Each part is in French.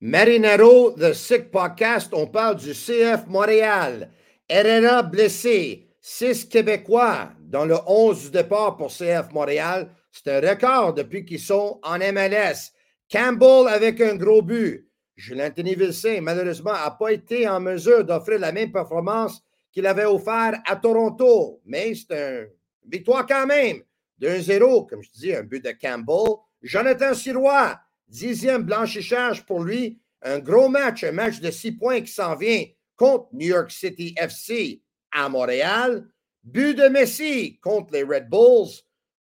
Marinero, The Sick Podcast, on parle du CF Montréal. Herrera blessé, six Québécois dans le 11 du départ pour CF Montréal. C'est un record depuis qu'ils sont en MLS. Campbell avec un gros but. Julien Vilsain, malheureusement, n'a pas été en mesure d'offrir la même performance qu'il avait offert à Toronto. Mais c'est une victoire quand même. 2-0, comme je dis, un but de Campbell. Jonathan Sirois, Dixième blanchissage pour lui. Un gros match, un match de six points qui s'en vient contre New York City FC à Montréal. But de Messi contre les Red Bulls.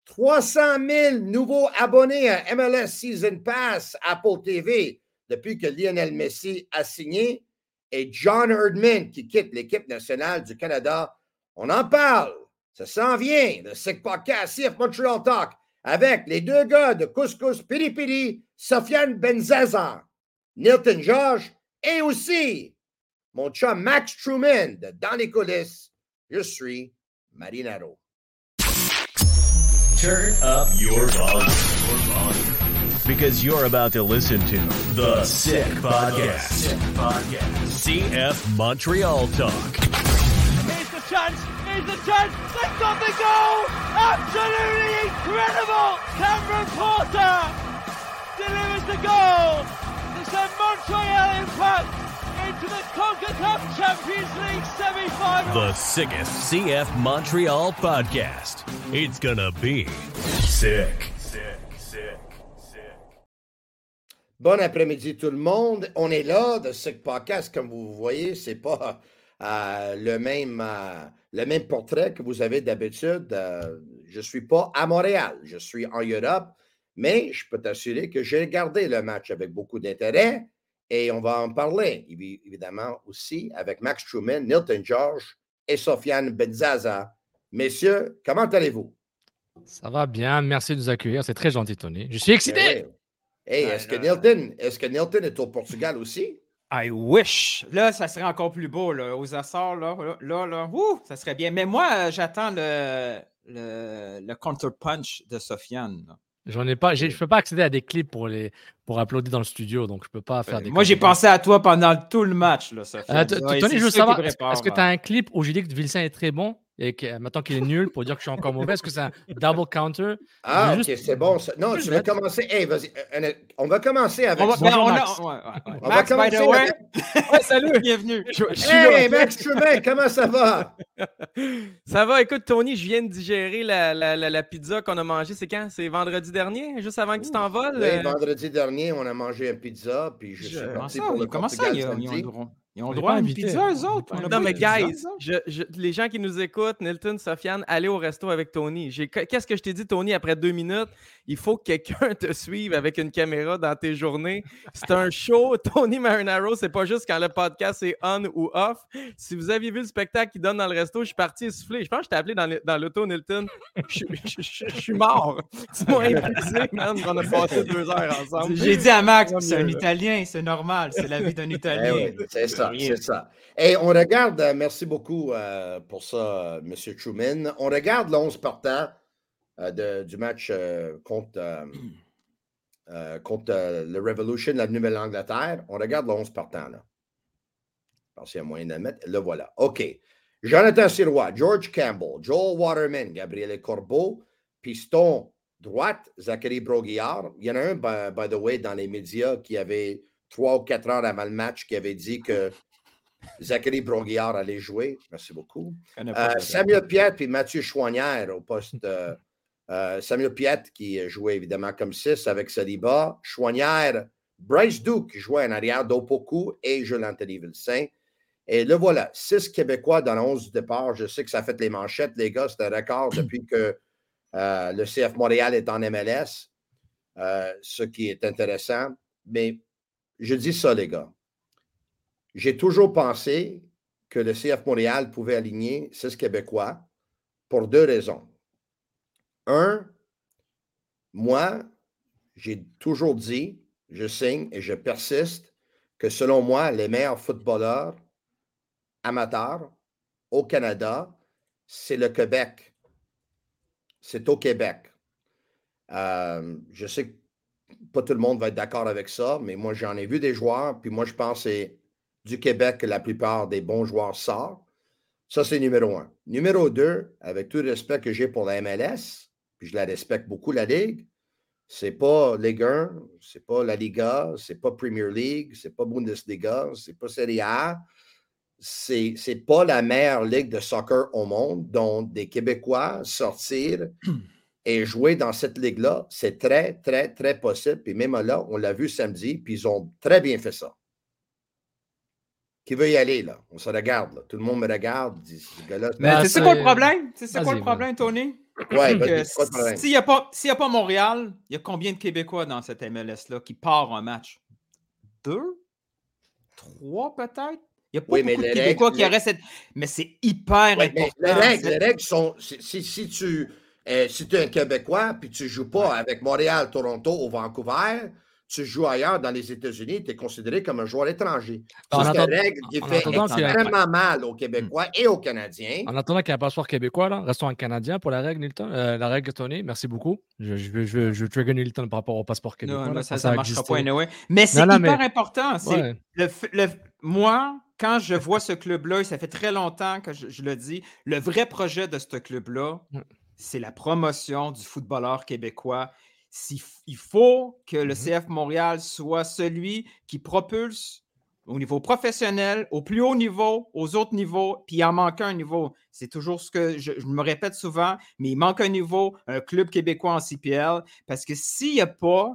300 000 nouveaux abonnés à MLS Season Pass Apple TV depuis que Lionel Messi a signé. Et John Erdman qui quitte l'équipe nationale du Canada. On en parle. Ça s'en vient. Le Sick Podcast, CF Montreal Talk avec les deux gars de Couscous Piri Sofiane Benzaza, Nilton George et aussi mon chum Max Truman de Dans les coulisses. Je suis Marinaro. Turn up your volume. Because you're about to listen to The Sick Podcast. Sick Podcast. CF Montreal Talk. Here's the chance. Here's the chance. They've got the goal. Absolutely incredible. Cameron Porter the goal to send Montreal Impact into the CONCACAF Champions League semi-final. The sickest CF Montreal podcast. It's gonna be sick. Sick, sick, sick. Bon après-midi tout le monde. On est là de Sick Podcast. Comme vous voyez, c'est pas euh, le, même, euh, le même portrait que vous avez d'habitude. Euh, je ne suis pas à Montréal, je suis en Europe, mais je peux t'assurer que j'ai regardé le match avec beaucoup d'intérêt et on va en parler, évidemment, aussi avec Max Truman, Nilton George et Sofiane Benzaza. Messieurs, comment allez-vous? Ça va bien, merci de nous accueillir. C'est très gentil, Tony. Je suis excité. Eh est-ce que, Nilton, est que Nilton est au Portugal aussi? I wish. Là, ça serait encore plus beau, là, aux Açores, là, là, là, ça serait bien. Mais moi, j'attends le, le, le counter-punch de Sofiane. J'en ai pas, je ne peux pas accéder à des clips pour les pour applaudir dans le studio, donc je peux pas faire des. Moi, j'ai pensé à toi pendant tout le match, là, Sofiane. Euh, Tony, je veux savoir, est-ce que tu as un clip où j'ai dit que Vilsain est très bon? Et que, maintenant qu'il est nul pour dire que je suis encore mauvais, est-ce que c'est un double counter? Ah, ok, c'est bon. Ça. Non, tu vas commencer. Hey, vas-y. Euh, on va commencer avec. On va, ben, on Max. Ouais, ouais, on Max, va commencer avec... salut, bienvenue. Je, je hey, Max comment ça va? ça va. Écoute, Tony, je viens de digérer la, la, la, la pizza qu'on a mangée. C'est quand? C'est vendredi dernier, juste avant que tu t'envoles? Oui, vendredi dernier, on a mangé une pizza, puis je, je suis parti pour le Comment ça, ont ils ont le droit à une pizza, eux autres? Non, mais guys, les gens qui nous écoutent, Nilton, Sofiane, allez au resto avec Tony. Qu'est-ce que je t'ai dit, Tony, après deux minutes? Il faut que quelqu'un te suive avec une caméra dans tes journées. C'est un show. Tony Marinaro, c'est pas juste quand le podcast est on ou off. Si vous aviez vu le spectacle qu'il donne dans le resto, je suis parti essoufflé. Je pense que je t'ai appelé dans l'auto, Nilton. Je, suis mort. Tu m'as épuisé, man. On a passé deux heures ensemble. J'ai dit à Max, c'est un Italien, c'est normal. C'est la vie d'un Italien. Eh c'est ça c'est ça. Et on regarde, euh, merci beaucoup euh, pour ça, M. Truman. On regarde l'11 partant euh, du match contre, contre le Revolution, la Nouvelle-Angleterre. On regarde l'11 partant, là. Je pense qu'il y a moyen de mettre. Le voilà. OK. Jonathan Sirois, George Campbell, Joel Waterman, Gabriel Corbeau, piston droite, Zachary Broguillard. Il y en a un, by, by the way, dans les médias qui avait trois ou quatre heures avant le match qui avait dit que Zachary Bronguillard allait jouer. Merci beaucoup. Euh, Samuel Piette et Mathieu Chouanière au poste. Euh, Samuel Piette qui jouait évidemment comme 6 avec Saliba. Chouanière, Bryce Duke qui jouait en arrière d'Opoku et Jules Anthony Vilsain. Et là, voilà, six Québécois dans le 11 du départ. Je sais que ça fait les manchettes, les gars. C'est un record depuis que euh, le CF Montréal est en MLS, ce qui est intéressant. Mais je dis ça, les gars. J'ai toujours pensé que le CF Montréal pouvait aligner six Québécois pour deux raisons. Un, moi, j'ai toujours dit, je signe et je persiste, que selon moi, les meilleurs footballeurs amateurs au Canada, c'est le Québec. C'est au Québec. Euh, je sais que pas tout le monde va être d'accord avec ça, mais moi, j'en ai vu des joueurs, puis moi, je pense que c'est du Québec que la plupart des bons joueurs sortent. Ça, c'est numéro un. Numéro deux, avec tout le respect que j'ai pour la MLS, puis je la respecte beaucoup, la Ligue, c'est pas Ligue 1, c'est pas la Liga, c'est pas Premier League, c'est pas Bundesliga, c'est pas Serie A. C'est, c'est pas la meilleure ligue de soccer au monde, dont des Québécois sortir et jouer dans cette ligue-là, c'est très, très, très possible. Puis même là, on l'a vu samedi, puis ils ont très bien fait ça. Qui veut y aller, là? On se regarde, Tout le monde me regarde. Dit, Mais c'est quoi le problème? C'est quoi le problème, Tony? Ouais, S'il n'y a, pas, a pas Montréal, il y a combien de Québécois dans cette MLS-là qui part un match? Deux? Trois, peut-être? Il n'y a pas beaucoup de Québécois qui restent. Mais c'est hyper important. les, règles, les règles sont. Si, si tu si tu es un Québécois puis tu ne joues pas avec Montréal, Toronto ou Vancouver, tu joues ailleurs dans les États-Unis, tu es considéré comme un joueur étranger. C'est une règle qui fait extrêmement mal aux Québécois et aux Canadiens. En attendant qu'il y ait un passeport québécois, là, restons un Canadien pour la règle, Nilton. Euh, la règle, Tony, merci beaucoup. Je, je, je, je trigger Nilton par rapport au passeport québécois. Non, ça ne marchera pas, anyway. Mais c'est hyper important. Le, moi, quand je vois ce club-là, et ça fait très longtemps que je, le dis, le vrai projet de ce club-là, c'est la promotion du footballeur québécois. Il faut que le mmh CF Montréal soit celui qui propulse au niveau professionnel, au plus haut niveau, aux autres niveaux, puis il en manque un niveau. C'est toujours ce que je, me répète souvent, mais il manque un niveau, un club québécois en CPL, parce que s'il n'y a pas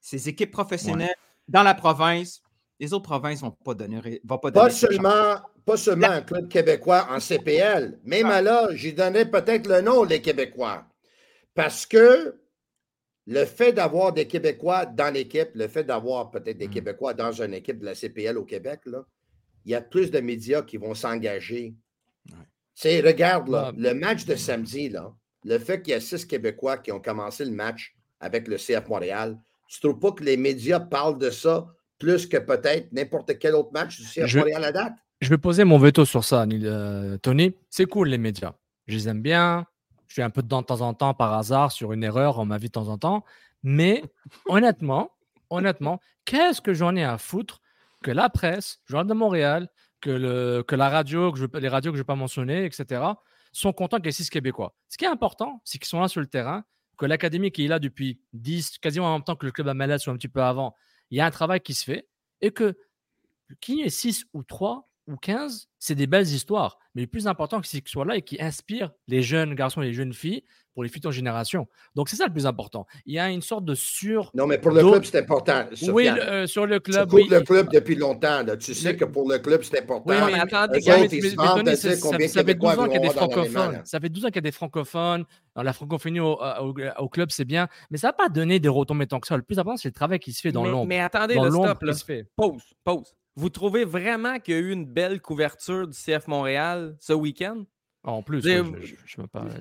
ces équipes professionnelles dans la province, les autres provinces ne vont pas donner. Vont pas, pas seulement, pas seulement un club québécois en CPL. Même ah. là, j'y donnais peut-être le nom, les Québécois. Parce que le fait d'avoir des Québécois dans l'équipe, le fait d'avoir peut-être des hmm. Québécois dans une équipe de la CPL au Québec, là, il y a plus de médias qui vont s'engager. Ouais. Regarde, là, le match de samedi, là, le fait qu'il y a six Québécois qui ont commencé le match avec le CF Montréal, tu ne trouves pas que les médias parlent de ça plus que peut-être n'importe quel autre match du CF Montréal à date? Je vais poser mon veto sur ça, euh, Tony. C'est cool, les médias. Je les aime bien. Je suis un peu dedans de temps en temps par hasard sur une erreur en ma vie de temps en temps. Mais honnêtement, honnêtement, qu'est-ce que j'en ai à foutre que la presse, Journal de Montréal, que, le, que la radio, que je, les radios que je ne vais pas mentionner, etc., sont contents qu'il y ait six Québécois. Ce qui est important, c'est qu'ils sont là sur le terrain, que l'académie qui est là depuis 10, quasiment en même temps que le club MLS ou un petit peu avant, il y a un travail qui se fait et que qu'il y ait 6 ou 3 ou 15, c'est des belles histoires. Mais le plus important, c'est qu'ils soient là et qui inspirent les jeunes garçons et les jeunes filles pour les futures générations. Donc, c'est ça le plus important. Il y a une sorte de sur. Non, mais pour le club, c'est important. Oui, euh, sur le club. Oui. le club depuis longtemps. Tu sais que pour le club, c'est important. Oui, mais attendez, ça, fait 12 ans qu'il y a des francophones. Ça fait 12 ans qu'il y a des francophones. Dans la francophonie au, au, club, c'est bien. Mais ça n'a pas donné des retombées tant que ça. Le plus important, c'est le travail qui se fait dans l'ombre. Mais attendez, le stop. Là. Pause, pause. Vous trouvez vraiment qu'il y a eu une belle couverture du CF Montréal ce week-end? En plus, je, je, me parle.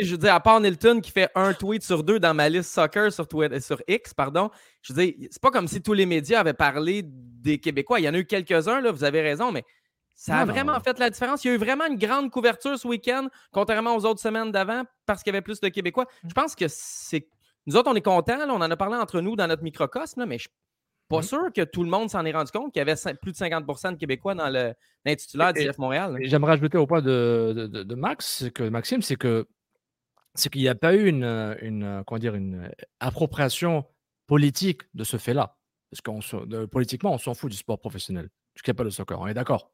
Je veux dire, à part Nilton qui fait un tweet sur deux dans ma liste soccer sur, Twitter, sur X, pardon, je veux dire, c'est pas comme si tous les médias avaient parlé des Québécois. Il y en a eu quelques-uns, là, vous avez raison, mais ça a vraiment fait la différence. Il y a eu vraiment une grande couverture ce week-end, contrairement aux autres semaines d'avant, parce qu'il y avait plus de Québécois. Je pense que c'est. Nous autres, on est contents, on en a parlé entre nous dans notre microcosme, mais je pas mmh. sûr que tout le monde s'en est rendu compte qu'il y avait plus de 50% de Québécois dans l'intitulaire du CF Montréal. J'aimerais ajouter au point de, de, Max, que Maxime, c'est que c'est qu'il n'y a pas eu une, une, comment dire, une appropriation politique de ce fait-là. parce que politiquement, on s'en fout du sport professionnel, du pas le soccer. On est d'accord.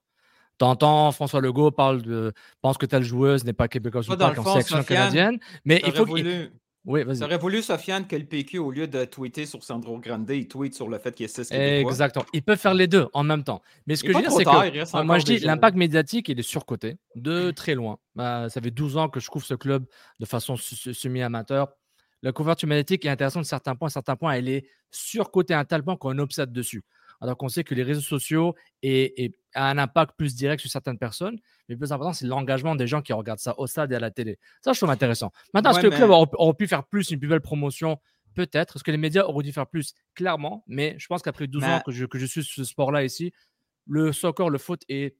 T'entends François Legault parle de, pense que telle joueuse n'est pas québécoise ou pas en section canadienne, mais il faut voulu... Oui, vas-y. J'aurais voulu, Sofiane, que le PQ, au lieu de tweeter sur Sandro Grande, il tweet sur le fait qu'il est 6 Québécois? Exactement. Ils peuvent faire les deux en même temps. Mais ce que je veux dire, c'est que moi, je dis l'impact médiatique, il est surcoté de très loin. Bah, ça fait 12 ans que je couvre ce club de façon semi-amateur. La couverture médiatique est intéressante de certains points. À certains points, elle est surcotée à un tel point qu'on obsède dessus alors qu'on sait que les réseaux sociaux ont un impact plus direct sur certaines personnes. Mais le plus important, c'est l'engagement des gens qui regardent ça au stade et à la télé. Ça, je trouve intéressant. Maintenant, est-ce que le club aurait, pu faire plus, une plus belle promotion? Peut-être. Est-ce que les médias auraient dû faire plus? Clairement. Mais je pense qu'après 12 ans que je, que je suis ce sport-là ici, le soccer, le foot est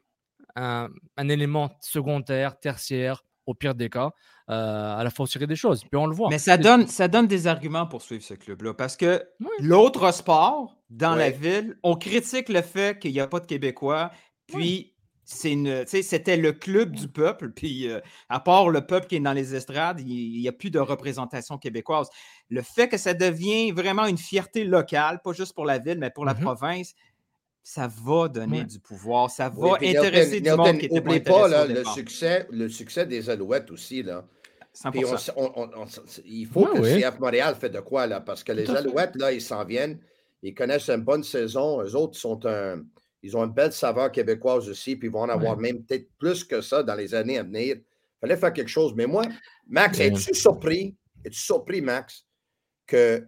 un, élément secondaire, tertiaire, au pire des cas, euh, à la fois des choses. Puis on le voit. Mais ça donne, ça donne des arguments pour suivre ce club-là. Parce que l'autre sport dans la ville, on critique le fait qu'il n'y a pas de Québécois. Puis c'était le club du peuple. Puis euh, à part le peuple qui est dans les estrades, il n'y a plus de représentation québécoise. Le fait que ça devient vraiment une fierté locale, pas juste pour la ville, mais pour la mm-hmm. province, ça va donner du pouvoir, ça va intéresser du monde qui était pas, le, succès, le succès des Alouettes aussi. Là. il faut que CF Montréal fait de quoi, là, parce que les Alouettes, là, ils s'en viennent, ils connaissent une bonne saison, eux autres sont un, ils ont une belle saveur québécoise aussi, puis ils vont en avoir même peut-être plus que ça dans les années à venir. Il fallait faire quelque chose. Mais moi, Max, es-tu surpris, es-tu surpris, Max, que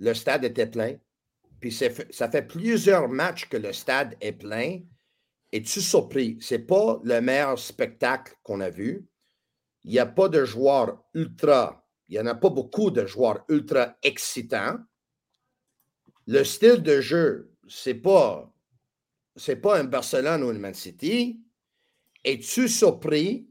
le stade était plein? Puis ça fait plusieurs matchs que le stade est plein. Es-tu surpris? Ce n'est pas le meilleur spectacle qu'on a vu. Il n'y a pas de joueurs ultra, il n'y en a pas beaucoup de joueurs ultra excitants. Le style de jeu, ce n'est pas, pas un Barcelone ou un Man City. Es-tu surpris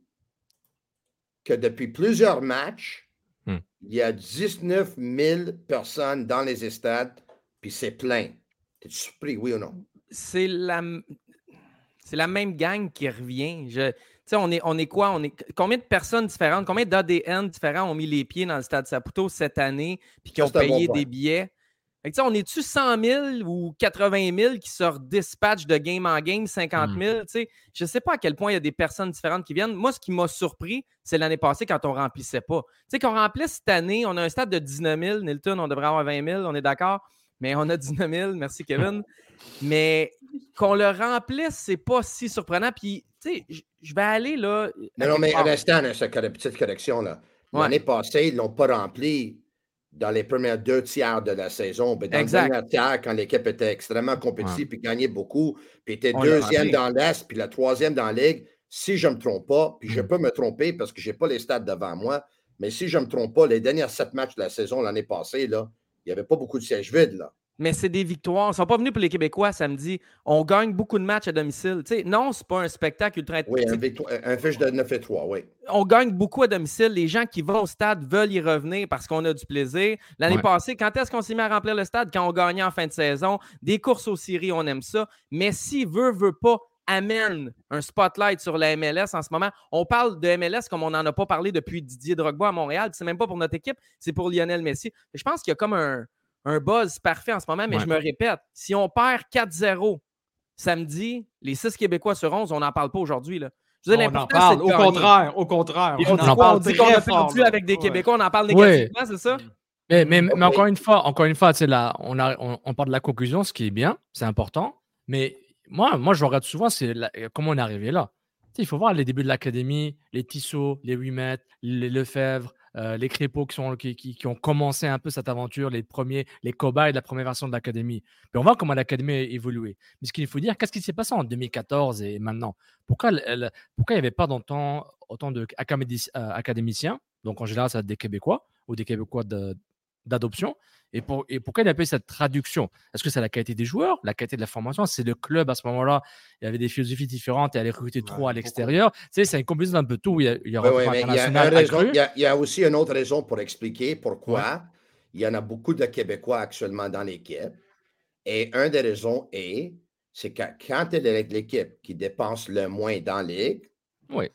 que depuis plusieurs matchs, hmm. il y a 19 000 personnes dans les stades puis c'est plein. T'es surpris, oui ou non? C'est la, c'est la même gang qui revient. Je, on est, on est quoi? On est, combien de personnes différentes, combien d'ADN différents ont mis les pieds dans le stade Saputo cette année puis qui ont payé des billets? on est-tu 100 000 ou 80 000 qui se dispatch de game en game, 50 000? Hmm. Je ne sais pas à quel point il y a des personnes différentes qui viennent. Moi, ce qui m'a surpris, c'est l'année passée quand on ne remplissait pas. Tu sais, qu'on remplisse cette année, on a un stade de 19 000. Nilton, on devrait avoir 20 000, on est d'accord? Mais on a 19 000. Merci, Kevin. mais qu'on le remplisse, c'est pas si surprenant. Puis, tu sais, je vais aller là. Non, non mais un instant, cette petite correction là. L'année passée, ils ne l'ont pas rempli dans les premières deux tiers de la saison. Mais dans exact. le dernier tiers, quand l'équipe était extrêmement compétitive puis gagnait beaucoup, puis était deuxième dans l'Est, puis la troisième dans la Ligue, si je ne me trompe pas, puis je mm. peux me tromper parce que je n'ai pas les stats devant moi, mais si je ne me trompe pas, les derniers sept matchs de la saison l'année passée, là, il n'y avait pas beaucoup de sièges vides. Là. Mais c'est des victoires. Ils ne sont pas venus pour les Québécois samedi. On gagne beaucoup de matchs à domicile. sais, non, ce n'est pas un spectacle ultra Oui, un, fiche de 9 et 3, oui. On gagne beaucoup à domicile. Les gens qui vont au stade veulent y revenir parce qu'on a du plaisir. L'année passée, quand est-ce qu'on s'est mis à remplir le stade? Quand on gagnait en fin de saison. Des courses aux séries, on aime ça. Mais s'il veut, veut pas, amène un spotlight sur la MLS en ce moment. On parle de MLS comme on n'en a pas parlé depuis Didier Drogba à Montréal. C'est même pas pour notre équipe, c'est pour Lionel Messi. Je pense qu'il y a comme un, buzz parfait en ce moment, mais je me répète, si on perd 4-0 samedi, les six Québécois sur 11, on n'en parle pas aujourd'hui. Je on en parle, au contraire, au contraire. On, on, en parle dit qu'on a perdu avec des Québécois, on en parle négativement, c'est ça? Mais, mais, mais, encore une fois, encore une fois, là, on, a, on, parle de la conclusion, ce qui est bien, c'est important, mais moi, moi, je regarde souvent c'est comment on est arrivé là. il faut voir les débuts de l'académie, les Tissot, les 8 mètres, les Lefebvre, euh, les Crépeaux qui, ont commencé un peu cette aventure, les premiers, les cobayes de la première version de l'académie. Puis on voit comment l'académie a évolué. Mais ce qu'il faut dire, qu'est-ce qui s'est passé en 2014 et maintenant? Pourquoi, il n'y avait pas autant, d'académiciens euh, Donc en général, ça des Québécois ou des Québécois d'adoption et, pour, et pourquoi il a appelé cette traduction? Est-ce que c'est la qualité des joueurs, la qualité de la formation? C'est le club à ce moment-là, il y avait des philosophies différentes et allait recruter trop à l'extérieur. Tu sais, c'est une combinaison d'un peu tout. Il y a, il y a, il y a, aussi une autre raison pour expliquer pourquoi il y en a beaucoup de Québécois actuellement dans l'équipe. Et une des raisons est, c'est que quand tu es avec l'équipe qui dépense le moins dans la ligue, oui.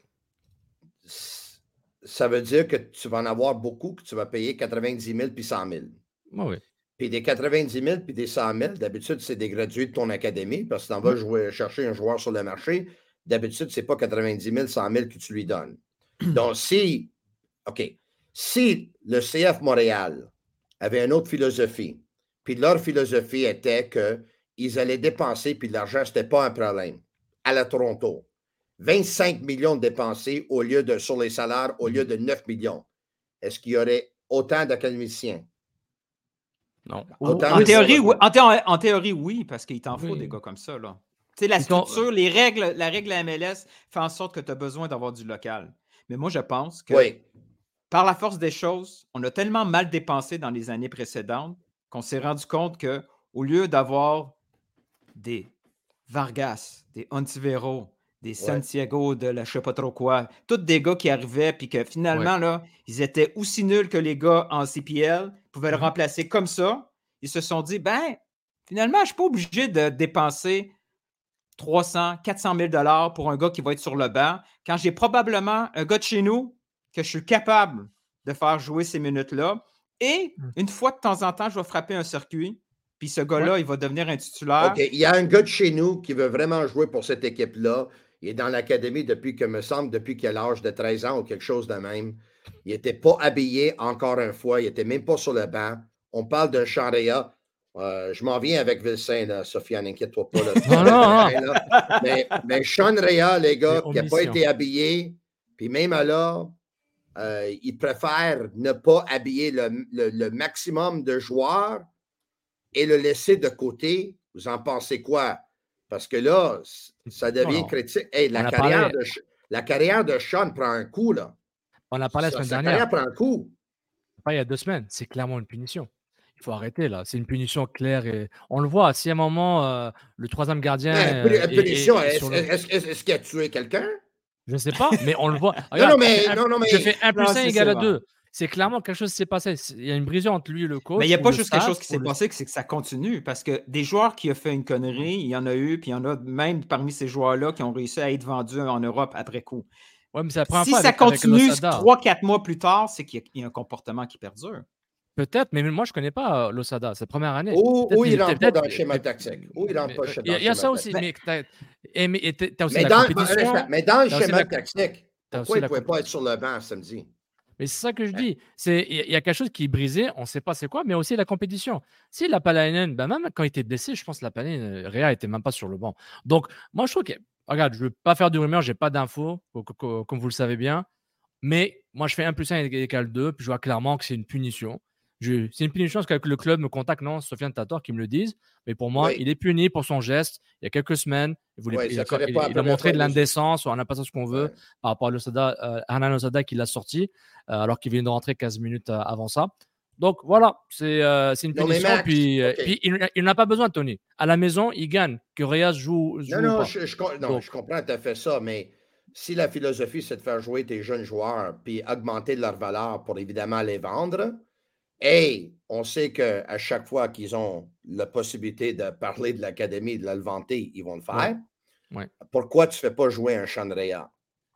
Ça veut dire que tu vas en avoir beaucoup que tu vas payer 90 000 puis 100 000. Oui. puis des 90 000, puis des 100 000, d'habitude, c'est des gradués de ton académie parce que tu en vas jouer, chercher un joueur sur le marché. D'habitude, ce n'est pas 90 000, 100 000 que tu lui donnes. Donc, si, OK, si le CF Montréal avait une autre philosophie, puis leur philosophie était qu'ils allaient dépenser, puis l'argent, ce n'était pas un problème, à la Toronto. 25 millions de dépensés au lieu de, sur les salaires au lieu de 9 millions. Est-ce qu'il y aurait autant d'académiciens? Non. en, théorie, oui, en, théorie, oui, parce qu'il t'en faut des gars comme ça. Là. Tu sais, la structure, les règles, la règle MLS fait en sorte que tu as besoin d'avoir du local. Mais moi, je pense que par la force des choses, on a tellement mal dépensé dans les années précédentes qu'on s'est rendu compte que au lieu d'avoir des Vargas, des Ontivero, des Santiago de la je sais pas trop quoi, tous des gars qui arrivaient puis que finalement, là, ils étaient aussi nuls que les gars en CPL, pouvaient le mm-hmm. remplacer comme ça. Ils se sont dit, ben, finalement, je ne suis pas obligé de dépenser 300, 400 000 dollars pour un gars qui va être sur le banc, quand j'ai probablement un gars de chez nous que je suis capable de faire jouer ces minutes-là. Et mmh. une fois de temps en temps, je vais frapper un circuit, puis ce gars-là, il va devenir un titulaire. OK, il y a un gars de chez nous qui veut vraiment jouer pour cette équipe-là. Il est dans l'académie depuis, que me semble, depuis qu'il a l'âge de 13 ans ou quelque chose de même. Il n'était pas habillé encore une fois. Il n'était même pas sur le banc. On parle d'un Charéa. Euh, je m'en viens avec Vilsain, là, Sofiane, inquiète-toi pas. non, non, Mais, mais Sean Rea, les gars, qui n'a pas été habillé, puis même là, euh, il préfère ne pas habiller le, maximum de joueurs et le laisser de côté. Vous en pensez quoi? Parce que là, ça devient critique. la, carrière de, la carrière de Sean prend un coup, là. On a parlé la semaine dernière. Sa carrière prend un coup. Il y a deux semaines. C'est clairement une punition faut arrêter là. C'est une punition claire et on le voit. Si à un moment euh, le troisième gardien. Euh, punition, est-ce qu'il a tué quelqu'un? Je ne sais pas, mais on le voit. non, non, mais, non, non, mais. Je fais 1 plus 1 égale à 2. C'est clairement quelque chose qui s'est passé. Il y a une brisure entre lui et le coach. Mais il n'y a pas juste quelque chose qui s'est passé, c'est que ça continue. Parce que des joueurs qui ont fait une connerie, il y en a eu, puis il y en a même parmi ces joueurs-là qui ont réussi à être vendus en Europe après coup. Ouais, mais ça si ça continue 3-4 mois plus tard, c'est qu'il y, a un comportement qui perdure. Peut-être, mais moi, je ne connais pas Losada. C'est la première année. Ou, il rentre pas dans le schéma tactique. Ou il rentre pas Il y a ça aussi. Mais tu as aussi la compétition. Mais dans le schéma tactique, pourquoi il ne pouvait pas être sur le banc samedi? Mais c'est ça que je dis. Il y a quelque chose qui est brisé, on ne sait pas c'est quoi, mais aussi la compétition. Si la Palainen, ben même quand il était blessé, je pense que la Palainen, Réa n'était même pas sur le banc. Donc, moi, je trouve que, regarde, je ne veux pas faire de rumeur, je n'ai pas d'infos, comme vous le savez bien. Mais moi, je fais 1 plus 1 égale 2, puis je vois clairement que c'est une punition. C'est une punition que le club me contacte, non, Sofiane Tator, qui me le disent. Mais pour moi, il est puni pour son geste. Il y a quelques semaines, il, a, montré de l'indécence, on n'a pas ça ce qu'on veut par rapport à Losada, euh, Osada qui l'a sorti, euh, alors qu'il vient de rentrer 15 minutes euh, avant ça. Donc voilà, c'est une punition. puis, il, n'a pas besoin de Tony. À la maison, il gagne. Que Reyes joue. non, non, Je, je, non je comprends tout à fait ça, mais si la philosophie, c'est de faire jouer tes jeunes joueurs puis augmenter leur valeur pour évidemment les vendre, et on sait qu'à chaque fois qu'ils ont la possibilité de parler de l'académie, de la ils vont le faire. Pourquoi tu ne fais pas jouer un Chandrea?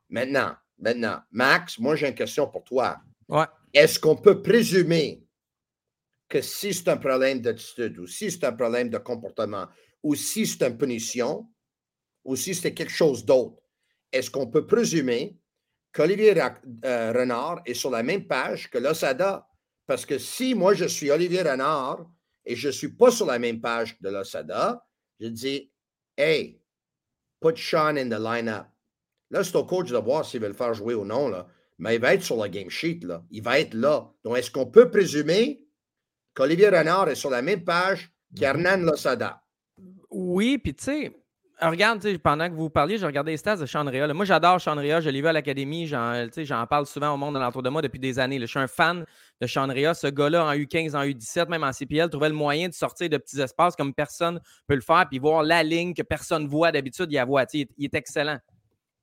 Maintenant, maintenant, Max, moi j'ai une question pour toi. Est-ce qu'on peut présumer que si c'est un problème d'attitude ou si c'est un problème de comportement ou si c'est une punition ou si c'est quelque chose d'autre, est-ce qu'on peut présumer qu'Olivier euh, Renard est sur la même page que l'Osada? Parce que si moi, je suis Olivier Renard et je ne suis pas sur la même page de l'OSADA, je dis Hey, put Sean in the line-up. Là, c'est au coach de voir s'il veut le faire jouer ou non. Là. Mais il va être sur le game sheet. Là. Il va être là. Donc, est-ce qu'on peut présumer qu'Olivier Renard est sur la même page qu'Hernan Losada? Oui, puis tu sais, regarde, pendant que vous parliez, j'ai regardé les stats de Sean Moi, j'adore Sean Je l'ai vu à l'académie. J'en parle souvent au monde l'entour de moi depuis des années. Je suis un fan de Sean Ce gars-là, en U15, en U17, même en CPL, trouvait le moyen de sortir de petits espaces comme personne ne peut le faire, puis voir la ligne que personne ne voit d'habitude. Il, voit, il, est excellent.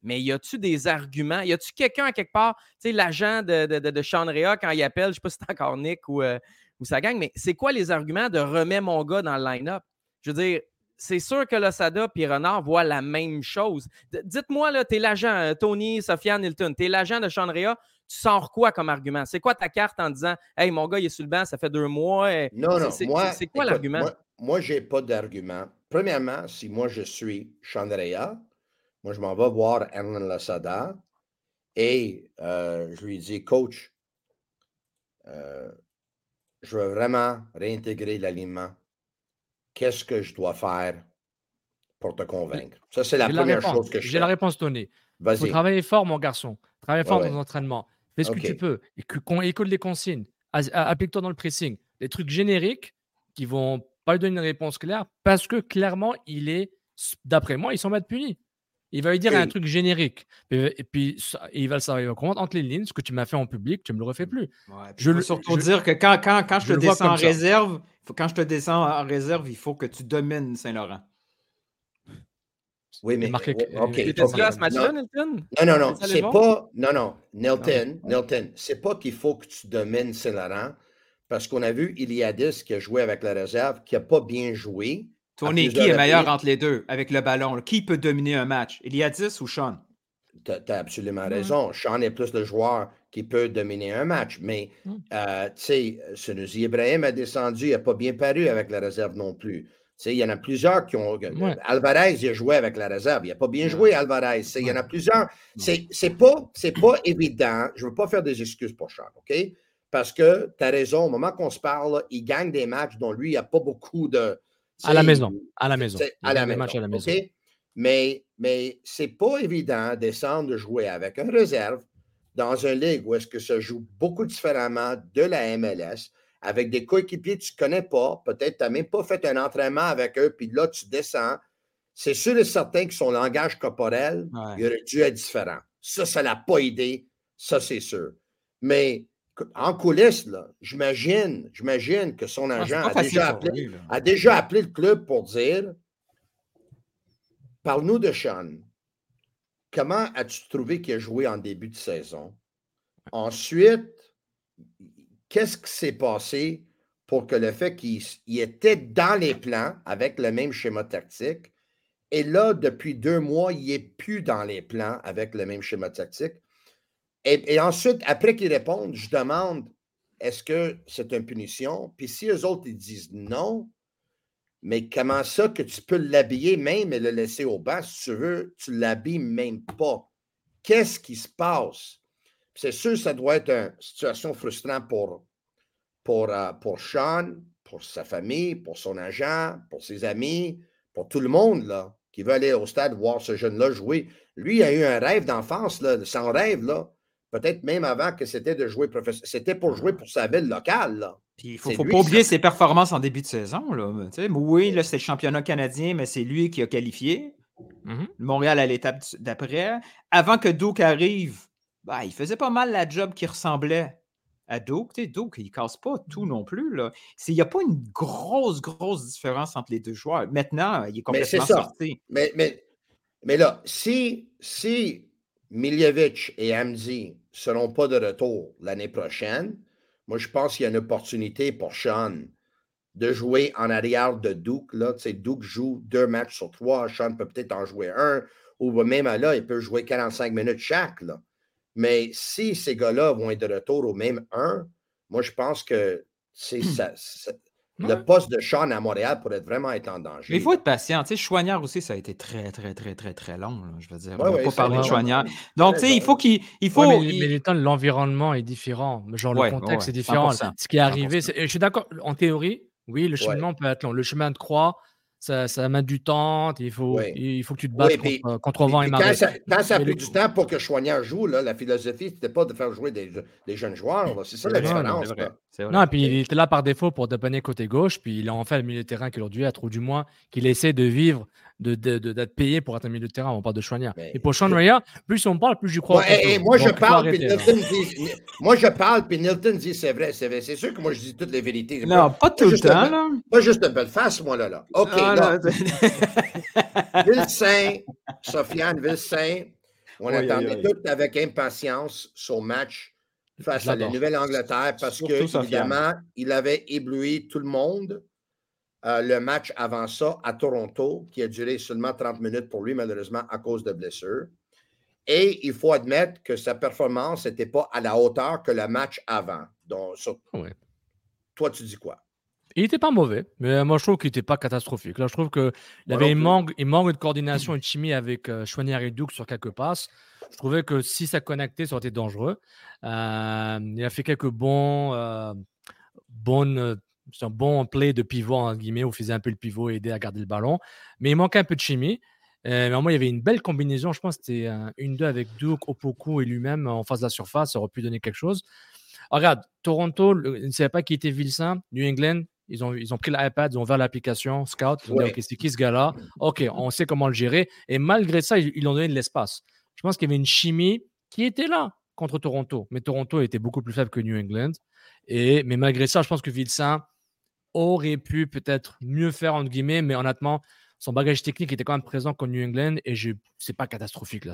Mais y a-tu des arguments? Y a-tu quelqu'un à quelque part, tu sais, l'agent de, de, quand il appelle, je ne sais pas si c'est encore Nick ou, euh, ou sa gang, mais c'est quoi les arguments de remettre mon gars dans le line-up? Je veux dire, c'est sûr que l'Osada et Renard voient la même chose. Dites-moi, tu es l'agent, euh, Tony, Sofiane, Hilton, tu es l'agent de Chandrea, tu sors quoi comme argument? C'est quoi ta carte en disant Hey, mon gars, il est sur le banc, ça fait deux mois. Non, non, moi. C'est quoi l'argument? Moi, je n'ai pas d'argument. Premièrement, si moi je suis Chandrea, moi je m'en vais voir Erlen Lassada et euh, je lui dis Coach, euh, je veux vraiment réintégrer l'alignement. Qu'est-ce que je dois faire pour te convaincre? Ça, c'est la première chose que je J'ai la réponse, Tony. Il faut travailler fort, mon garçon. Travaille fort dans l'entraînement. Fais ce que tu peux. Écoute les consignes. Applique-toi dans le pressing. Des trucs génériques qui vont pas lui donner une réponse claire parce que clairement, il est, d'après moi, il s'en va être puni. Il va lui dire un truc générique. Et, puis, il va le savoir. Il va comprendre entre les lignes ce que tu m'as fait en public, tu ne me le refais plus. je veux surtout dire que quand, quand, quand je, te descends en réserve, quand je te descends en réserve, il faut que tu domines Saint-Laurent. Oui, mais. Marqué, okay, là à ce match-là, Nilton? Non, non, non. C'est pas. Non, non. Nilton, Nilton, c'est pas qu'il faut que tu domines Saint-Laurent, parce qu'on a vu Iliadis qui a joué avec la réserve, qui n'a pas bien joué. Tony, qui est meilleur entre les deux avec le ballon? Qui peut dominer un match? Iliadis ou Sean? Tu as, absolument raison. Sean est plus le joueur qui peut dominer un match. Mais, mm. euh, tu sais, Sunusi Ibrahim a descendu, il n'a pas bien paru avec la réserve non plus. Il y en a plusieurs qui ont. Alvarez, il a joué avec la réserve. Il n'a pas bien joué, Alvarez. Il y en a plusieurs. C'est pas, pas évident. Je ne veux pas faire des excuses pour Sean, OK? Parce que tu as raison, au moment qu'on se parle, il gagne des matchs dont lui, il n'y a pas beaucoup de. À la maison. À la maison. À la maison. à la maison. Mais, mais ce n'est pas évident de descendre de jouer avec un réserve dans une ligue où est-ce que ça joue beaucoup différemment de la MLS, avec des coéquipiers que tu ne connais pas, peut-être tu n'as même pas fait un entraînement avec eux, puis là, tu descends. C'est sûr et certain que son langage corporel, il aurait dû être différent. Ça, ça ne l'a pas aidé, ça, c'est sûr. Mais en coulisses, j'imagine, j'imagine que son ah, agent a, déjà appelé, a déjà appelé le club pour dire Parle-nous de Sean. Comment as-tu trouvé qu'il a joué en début de saison? Ensuite, qu'est-ce qui s'est passé pour que le fait qu'il était dans les plans avec le même schéma tactique, et là, depuis deux mois, il n'est plus dans les plans avec le même schéma tactique? Et, ensuite, après qu'ils répondent, je demande est-ce que c'est une punition? Puis si eux autres, ils disent non, mais comment ça que tu peux l'habiller même et le laisser au bas? Si tu veux, tu l'habilles même pas. Qu'est-ce qui se passe? C'est sûr, ça doit être une situation frustrante pour, pour, euh, pour Sean, pour sa famille, pour son agent, pour ses amis, pour tout le monde là, qui veut aller au stade voir ce jeune-là jouer. Lui, il a eu un rêve d'enfance, son rêve, là, peut-être même avant que c'était de jouer professionnel. C'était pour jouer pour sa ville locale. Là. Puis il faut, faut pas oublier ses performances en début de saison. Là. Oui, là, c'est le championnat canadien, mais c'est lui qui a qualifié. Mm-hmm. Montréal à l'étape d'après. Avant que Duke arrive, bah, il faisait pas mal la job qui ressemblait à sais, Duke, il casse pas tout non plus. Il n'y a pas une grosse, grosse différence entre les deux joueurs. Maintenant, il est complètement sorti. Mais, mais, mais là, si, si Miljevic et Hamzi seront pas de retour l'année prochaine, moi, je pense qu'il y a une opportunité pour Sean de jouer en arrière de Duke. Là. Tu sais, Duke joue deux matchs sur trois. Sean peut peut-être en jouer un. Ou même là, il peut jouer 45 minutes chaque. Là. Mais si ces gars-là vont être de retour au même un, moi, je pense que c'est ça, le poste de Sean à Montréal pourrait vraiment être en danger. Mais il faut être patient. Tu sais, Chouanière aussi, ça a été très, très, très, très, très long. je veux dire, on ne pas parler de Chouanière. Donc, tu sais, il faut qu'il. Il faut, mais, l'environnement est différent. Genre, le contexte est différent. Ce qui est arrivé, je suis d'accord, en théorie, oui, le cheminement peut être long. Le chemin de croix, ça, ça met du temps, il faut, il faut que tu te battes contre, vent et marée. Quand ça, quand ça a pris du temps pour que Choignard joue, là, la philosophie, c'était pas de faire jouer des, des jeunes joueurs. C'est ça la différence. Non, et puis il était là par défaut pour dépanner côté gauche, puis il a enfin le milieu de terrain qu'aujourd'hui, à trop du moins, qu'il essaie de vivre d'être de, de, payé pour être un milieu de terrain. On parle de Chouanière. Et pour Sean Raya, plus on parle, plus j'y crois. et, moi, je parle, puis Nilton dit, moi, je parle, puis Nilton dit c'est vrai, c'est vrai. C'est sûr que moi, je dis toutes les vérités. Non, pas, tout le temps. là. Pas juste une belle face, moi, là. là. OK, ah, là. Sofiane Ville-Saint, on attendait tout avec impatience son match face à la Nouvelle-Angleterre parce que, évidemment, il avait ébloui tout le monde. Euh, le match avant ça à Toronto, qui a duré seulement 30 minutes pour lui, malheureusement, à cause de blessures. Et il faut admettre que sa performance n'était pas à la hauteur que le match avant. Donc, toi, tu dis quoi? Il n'était pas mauvais, mais moi je trouve qu'il n'était pas catastrophique. Là, je trouve qu'il avait il manque, il manque de coordination et de chimie avec euh, et Duke sur quelques passes. Je trouvais que si ça connectait, ça aurait été dangereux. Euh, il a fait quelques bons, euh, bonnes, euh, un bon play de pivot, en guillemets, où il faisait un peu le pivot et aider à garder le ballon. Mais il manquait un peu de chimie. mais moi, il y avait une belle combinaison. Je pense que c'était une deux avec Duke, Opoku et lui-même en face de la surface. Ça aurait pu donner quelque chose. regarde, Toronto, ne savait pas qui était Vilsain. New England, ils ont, ils ont pris l'iPad, ils ont ouvert l'application Scout. Ils ont dit, OK, c'est qui ce gars-là? OK, on sait comment le gérer. Et malgré ça, ils, ils ont donné de l'espace. Je pense qu'il y avait une chimie qui était là contre Toronto. Mais Toronto était beaucoup plus faible que New England. Et, mais malgré ça, je pense que Vilsain aurait pu peut-être mieux faire, entre guillemets. Mais honnêtement, son bagage technique était quand même présent contre New England et ce n'est pas catastrophique. Là.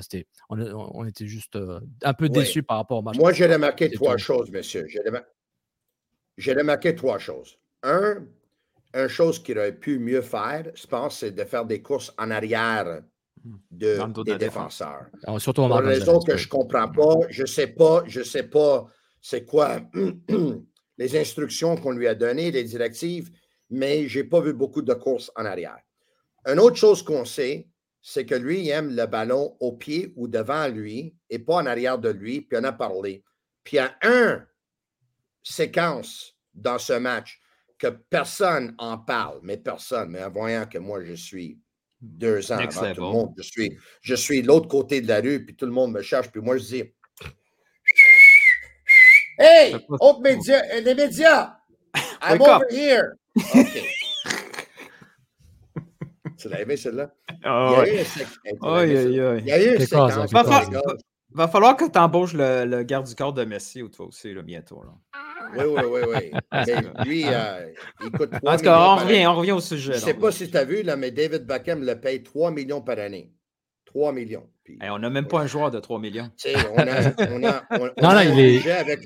On, on, était juste euh, un peu déçus par rapport au match. Moi, j'ai remarqué trois choses, monsieur. J'ai remarqué trois choses un, une chose qu'il aurait pu mieux faire, je pense, c'est de faire des courses en arrière de, des défenseurs. Ah, surtout Pour une raison que je ne comprends pas, je ne sais pas, je sais pas c'est quoi les instructions qu'on lui a données, les directives, mais je n'ai pas vu beaucoup de courses en arrière. Une autre chose qu'on sait, c'est que lui, il aime le ballon au pied ou devant lui et pas en arrière de lui, puis on a parlé. Puis il y a un séquence dans ce match que personne en parle, mais personne, mais en voyant que moi, je suis deux ans avant tout le monde, je suis, je suis de l'autre côté de la rue, puis tout le monde me cherche, puis moi, je dis Hey, autres médias, euh, les médias, I'm over here. OK. tu l'as aimé, celle-là? Oh, il y a eu une séquence. Va falloir que tu embauches le, le, garde du corps de Messi ou toi aussi, là, bientôt. Là. Oui, oui, oui, oui. lui, euh, écoute. En tout cas, on revient, on revient au sujet. Je ne sais pas si tu as vu, là, mais David Beckham le paye 3 millions par année. 3 millions. on n'a même pas un joueur de 3 millions. On a, on a, on, non, non, il est... avec,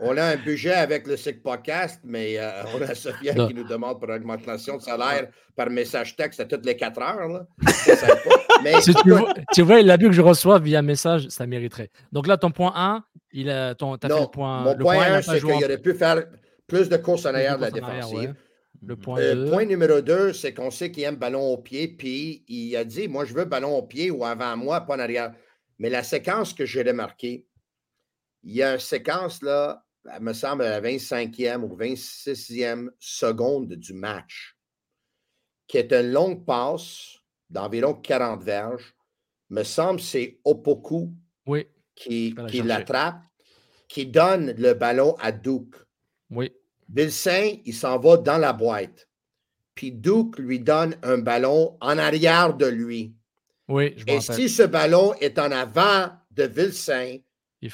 on a un budget avec le SIC Podcast, mais euh, on a Sophia qui nous demande pour augmentation de salaire par message texte à toutes les quatre heures. Là. mais, si tu, vois, tu vois, l'abus que je reçois via message, ça mériterait. Donc là, ton point 1, il a, ton, as fait le point. Mon le point 1, c'est qu'il aurait pu faire plus de courses en arrière de la défensive. Le point, euh, point numéro 2, c'est qu'on sait qu'il aime ballon au pied, puis il a dit Moi, je veux ballon au pied ou avant moi, pas en arrière. Mais la séquence que j'ai remarquée, il y a une séquence, là, elle me semble, à la 25e ou 26e seconde du match, qui est une longue passe d'environ 40 verges. Me semble c'est Opoku oui. qui, qui l'attrape, qui donne le ballon à Duke. Oui. Vilsain, il s'en va dans la boîte. Puis Duke lui donne un ballon en arrière de lui. Oui, je Et si ce ballon est en avant de Vilsain,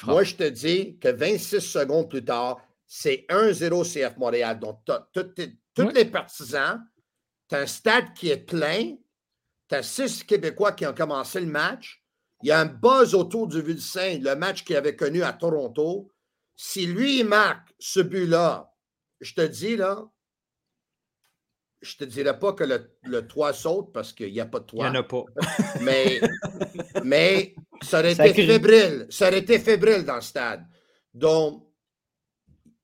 moi, je te dis que 26 secondes plus tard, c'est 1-0 CF Montréal. Donc, tous les partisans, tu as un stade qui est plein, tu as six Québécois qui ont commencé le match. Il y a un buzz autour du Vilsain, le match qu'il avait connu à Toronto. Si lui, il marque ce but-là, je te dis, là, je te dirais pas que le, le toit saute parce qu'il n'y a pas de toit. Il n'y en a pas. mais, mais ça aurait été fébrile. Ça aurait été fébrile dans le stade. Donc,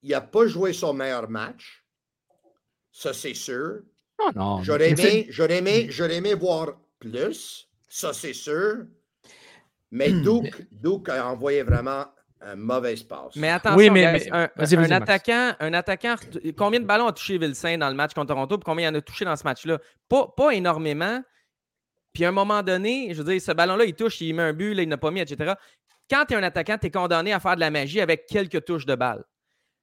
il n'a pas joué son meilleur match. Ça, c'est sûr. Non, non. J'aurais aimé, j'aurais aimé, j'aurais aimé voir plus. Ça, c'est sûr. Mais Duke, Duke a envoyé vraiment un mauvais passe. Mais attention, mais, un, attaquant, un attaquant, combien de ballons a touché Vilsain dans le match contre Toronto, puis combien il en a touché dans ce match-là? Pas, pas énormément. Puis à un moment donné, je veux dire, ce ballon-là, il touche, il met un but, là, il n'a pas mis, etc. Quand tu es un attaquant, tu es condamné à faire de la magie avec quelques touches de balle.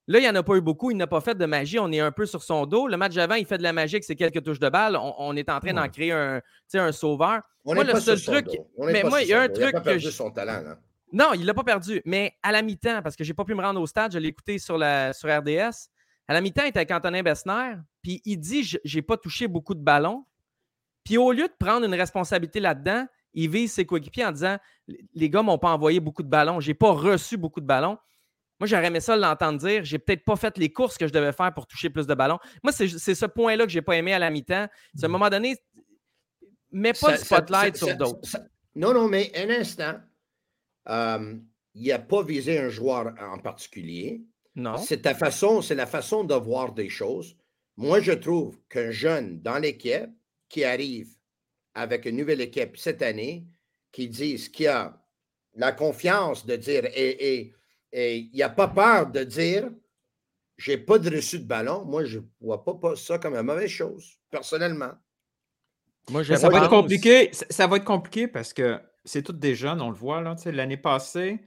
Là, il n'y en a pas eu beaucoup. Il n'a pas fait de magie. On est un peu sur son dos. Le match avant, il fait de la magie avec ses quelques touches de balle. On, est en train d'en créer un, un sauveur. On moi, le seul truc. Mais moi, il y a un truc. Il a pas perdu son talent. Là. Non, il ne l'a pas perdu. Mais à la mi-temps, parce que je n'ai pas pu me rendre au stade, je l'ai écouté sur, la, sur RDS. À la mi-temps, il était avec Antonin Bessner. Puis il dit Je n'ai pas touché beaucoup de ballons. Puis au lieu de prendre une responsabilité là-dedans, il vise ses coéquipiers en disant Les gars ne m'ont pas envoyé beaucoup de ballons. Je n'ai pas reçu beaucoup de ballons. Moi, j'aurais aimé ça l'entendre dire. J'ai peut-être pas fait les courses que je devais faire pour toucher plus de ballons. Moi, c'est ce point-là que j'ai pas aimé à la mi-temps. C'est à un mmh. moment donné, mets pas le spotlight sur d'autres. Non, non, mais un instant. Euh, il n'a pas visé un joueur en particulier. Non. C'est ta façon, c'est la façon de voir des choses. Moi, je trouve qu'un jeune dans l'équipe qui arrive avec une nouvelle équipe cette année, qui dit qu'il a la confiance de dire et, et, il n'a pas peur de dire j'ai pas de reçu de ballon, moi, je ne vois pas, ça comme une mauvaise chose, personnellement. Moi, ça va être compliqué. Ça, va être compliqué parce que c'est tous des jeunes, on le voit. L'année passée,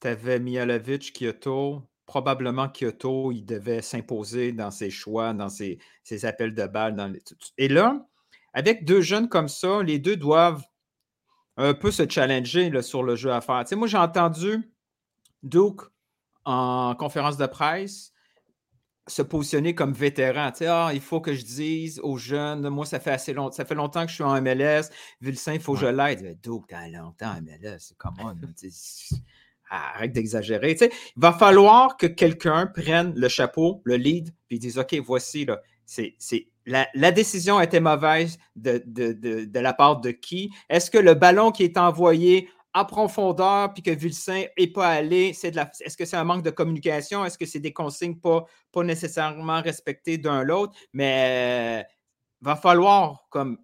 tu avais Mialovic, Kyoto, probablement Kyoto, il devait s'imposer dans ses choix, dans ses, appels de balles. Dans Et là, avec deux jeunes comme ça, les deux doivent un peu se challenger sur le jeu à faire. moi, j'ai entendu Duke en conférence de presse se positionner comme vétéran. ah, il faut que je dise aux jeunes, moi, ça fait assez longtemps, ça fait longtemps que je suis en MLS, Vilsain, il faut que je l'aide. Duke, t'as longtemps en MLS, c'est comment? arrête d'exagérer. il va falloir que quelqu'un prenne le chapeau, le lead, puis dise OK, voici, là, c'est, la, la, décision était mauvaise de, de, de, la part de qui? Est-ce que le ballon qui est envoyé en profondeur puis que Vilsain n'est pas allé, c'est de la, est-ce que c'est un manque de communication? Est-ce que c'est des consignes pas, pas nécessairement respectées d'un l'autre? Mais il va falloir comme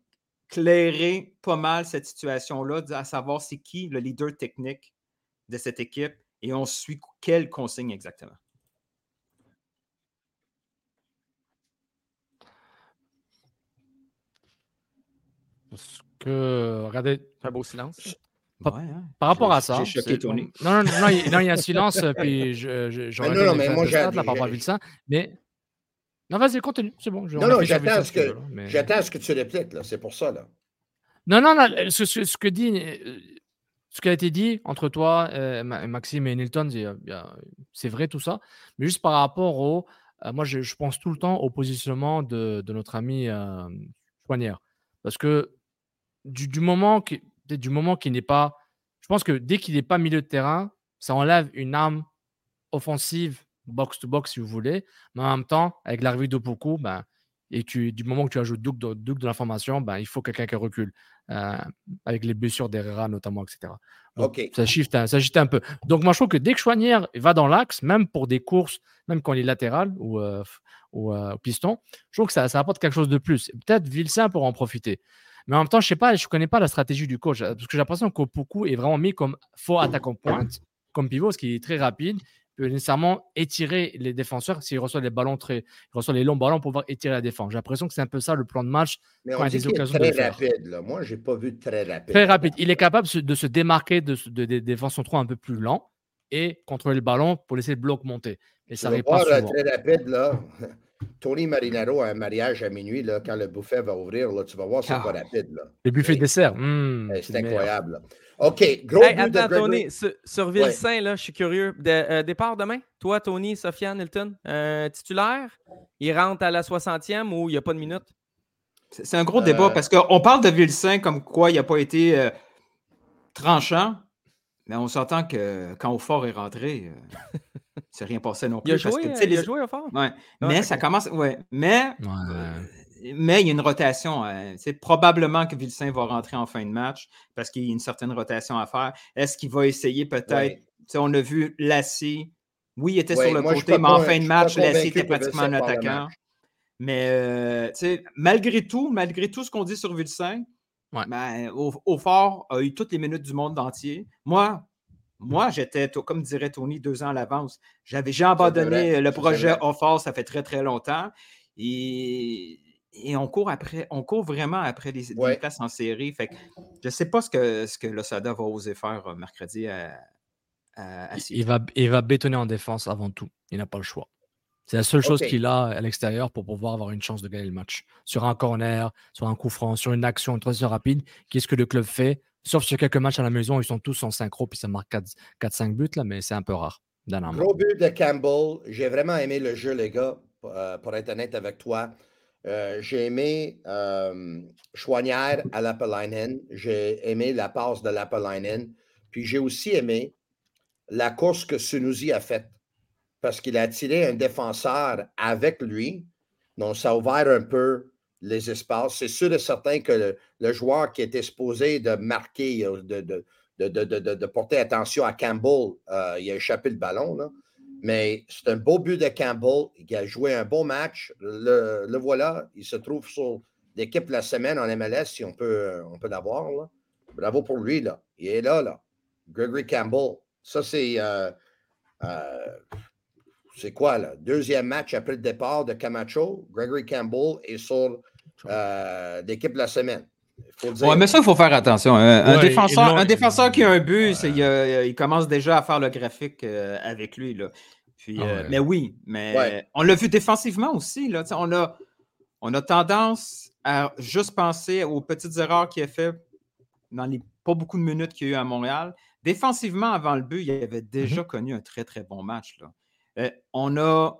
clairer pas mal cette situation-là, à savoir c'est qui le leader technique de cette équipe et on suit quelle consigne exactement? Parce que, regardez, un beau silence. Par, hein. par rapport à ça. Choqué, non, non, non, il, non, il y a un silence, puis je, je, je non, non, mais moi, j'ai. Par rapport à ça. Mais. Non, vas-y, continue, c'est bon. non, non, j'attends ce, que, mais... ce que tu répliques, là. C'est pour ça, là. Non, non, non, ce, ce, ce que dit euh, ce qui a été dit entre toi, euh, Maxime et Nilton, c'est vrai tout ça. Mais juste par rapport au. Euh, moi, je, pense tout le temps au positionnement de, notre ami euh, Parce que du, moment qui, du moment qu'il n'est pas. Je pense que dès qu'il n'est pas milieu de terrain, ça enlève une arme offensive, box-to-box, si vous voulez. Mais en même temps, avec l'arrivée de Poku, ben, et tu, du moment que tu ajoutes Duke de, de l'information, ben, il faut quelqu'un qui recule. Euh, avec les blessures d'Herrera notamment, etc. Ça shift, un, ça un peu. Donc moi je trouve que dès que Chouanière va dans l'axe, même pour des courses, même quand il est latéral ou, euh, ou euh, piston, je trouve que ça, ça, apporte quelque chose de plus. Peut-être Vilsain pour en profiter. Mais en même temps, je sais pas, je connais pas la stratégie du coach parce que j'ai l'impression qu'Opoku est vraiment mis comme faux attaquant pointe, comme pivot, ce qui est très rapide peut nécessairement étirer les défenseurs s'il reçoit les ballons très, il reçoit les longs ballons pour pouvoir étirer la défense. J'ai l'impression que c'est un peu ça le plan de match. Mais on dit des occasions très rapide. Là. Moi, j'ai pas vu très rapide. Très rapide. Il est capable de se démarquer de, des défenses trop un peu plus lents et contrôler le ballon pour laisser le bloc monter. Et ça souvent. très rapide là? Tony Marinaro a un mariage à minuit, là, quand le buffet va ouvrir, là, tu vas voir, c'est ah. pas rapide. Là. Le buffet dessert. Mmh, c'est incroyable. OK, gros hey, attends, Tony, sur, sur Ville-Saint, là, je suis curieux. Euh, départ demain, toi, Tony, Sofiane, Hilton, euh, titulaire, il rentre à la 60e ou il n'y a pas de minute? C'est un gros débat euh. parce qu'on parle de Ville-Saint comme quoi il n'a pas été tranchant, mais on s'entend que quand Aufort est rentré, c'est rien passé non plus. Il a joué, que, il a joué Aufort? Ouais. mais ça commence. Ouais. Mais mais il y a une rotation. c'est euh, probablement que Vilsain va rentrer en fin de match parce qu'il y a une certaine rotation à faire. Est-ce qu'il va essayer peut-être? On a vu Lassie. Oui, il était sur le côté, mais en fin de match, Lassie était pratiquement un attaquant. Mais euh, malgré tout, malgré tout ce qu'on dit sur Vilsain, ben, au, fort a eu toutes les minutes du monde entier. Moi, moi, j'étais, comme dirait Tony, deux ans à l'avance. J'avais déjà abandonné le projet au fort, ça fait très, très longtemps. Et et on court après, on court vraiment après les, places en série. Fait je ne sais pas ce que, ce que l'Osada va oser faire euh, mercredi à, à, il, va, il va bétonner en défense avant tout. Il n'a pas le choix. C'est la seule chose qu'il a à l'extérieur pour pouvoir avoir une chance de gagner le match. Sur un corner, sur un coup franc, sur une action, une transition rapide, qu'est-ce que le club fait? Sauf sur quelques matchs à la maison, ils sont tous en synchro, puis ça marque 4-5 buts, là, mais c'est un peu rare. Gros but de Campbell. J'ai vraiment aimé le jeu, les gars, euh, pour être honnête avec toi. Euh, j'ai aimé euh, Chouanière à l'Appalainen. J'ai aimé la passe de l'Appalainen. Puis j'ai aussi aimé la course que Sunusi a faite parce qu'il a attiré un défenseur avec lui. Donc, ça a ouvert un peu les espaces. C'est sûr et certain que le, joueur qui était supposé de marquer, euh, de, porter attention à Campbell, euh, il a échappé le ballon. Mais c'est un beau but de Campbell. Il a joué un bon match. Le, voilà. Il se trouve sur l'équipe la semaine en MLS, si on peut, peut l'avoir. Bravo pour lui. Il est là, là. Gregory Campbell. Ça, c'est. Euh, c'est quoi, là? Deuxième match après le départ de Camacho. Gregory Campbell est sur euh, l'équipe de la semaine. Oui, mais ça, il faut faire attention. Un, défenseur, un défenseur qui a un but, il, commence déjà à faire le graphique euh, avec lui. Là. Puis, ah euh, mais oui, mais on l'a vu défensivement aussi. Là. On, a, on a tendance à juste penser aux petites erreurs qu'il a fait dans les pas beaucoup de minutes qu'il y a eu à Montréal. Défensivement, avant le but, il avait déjà mm-hmm. connu un très, très bon match. Là. Euh, on a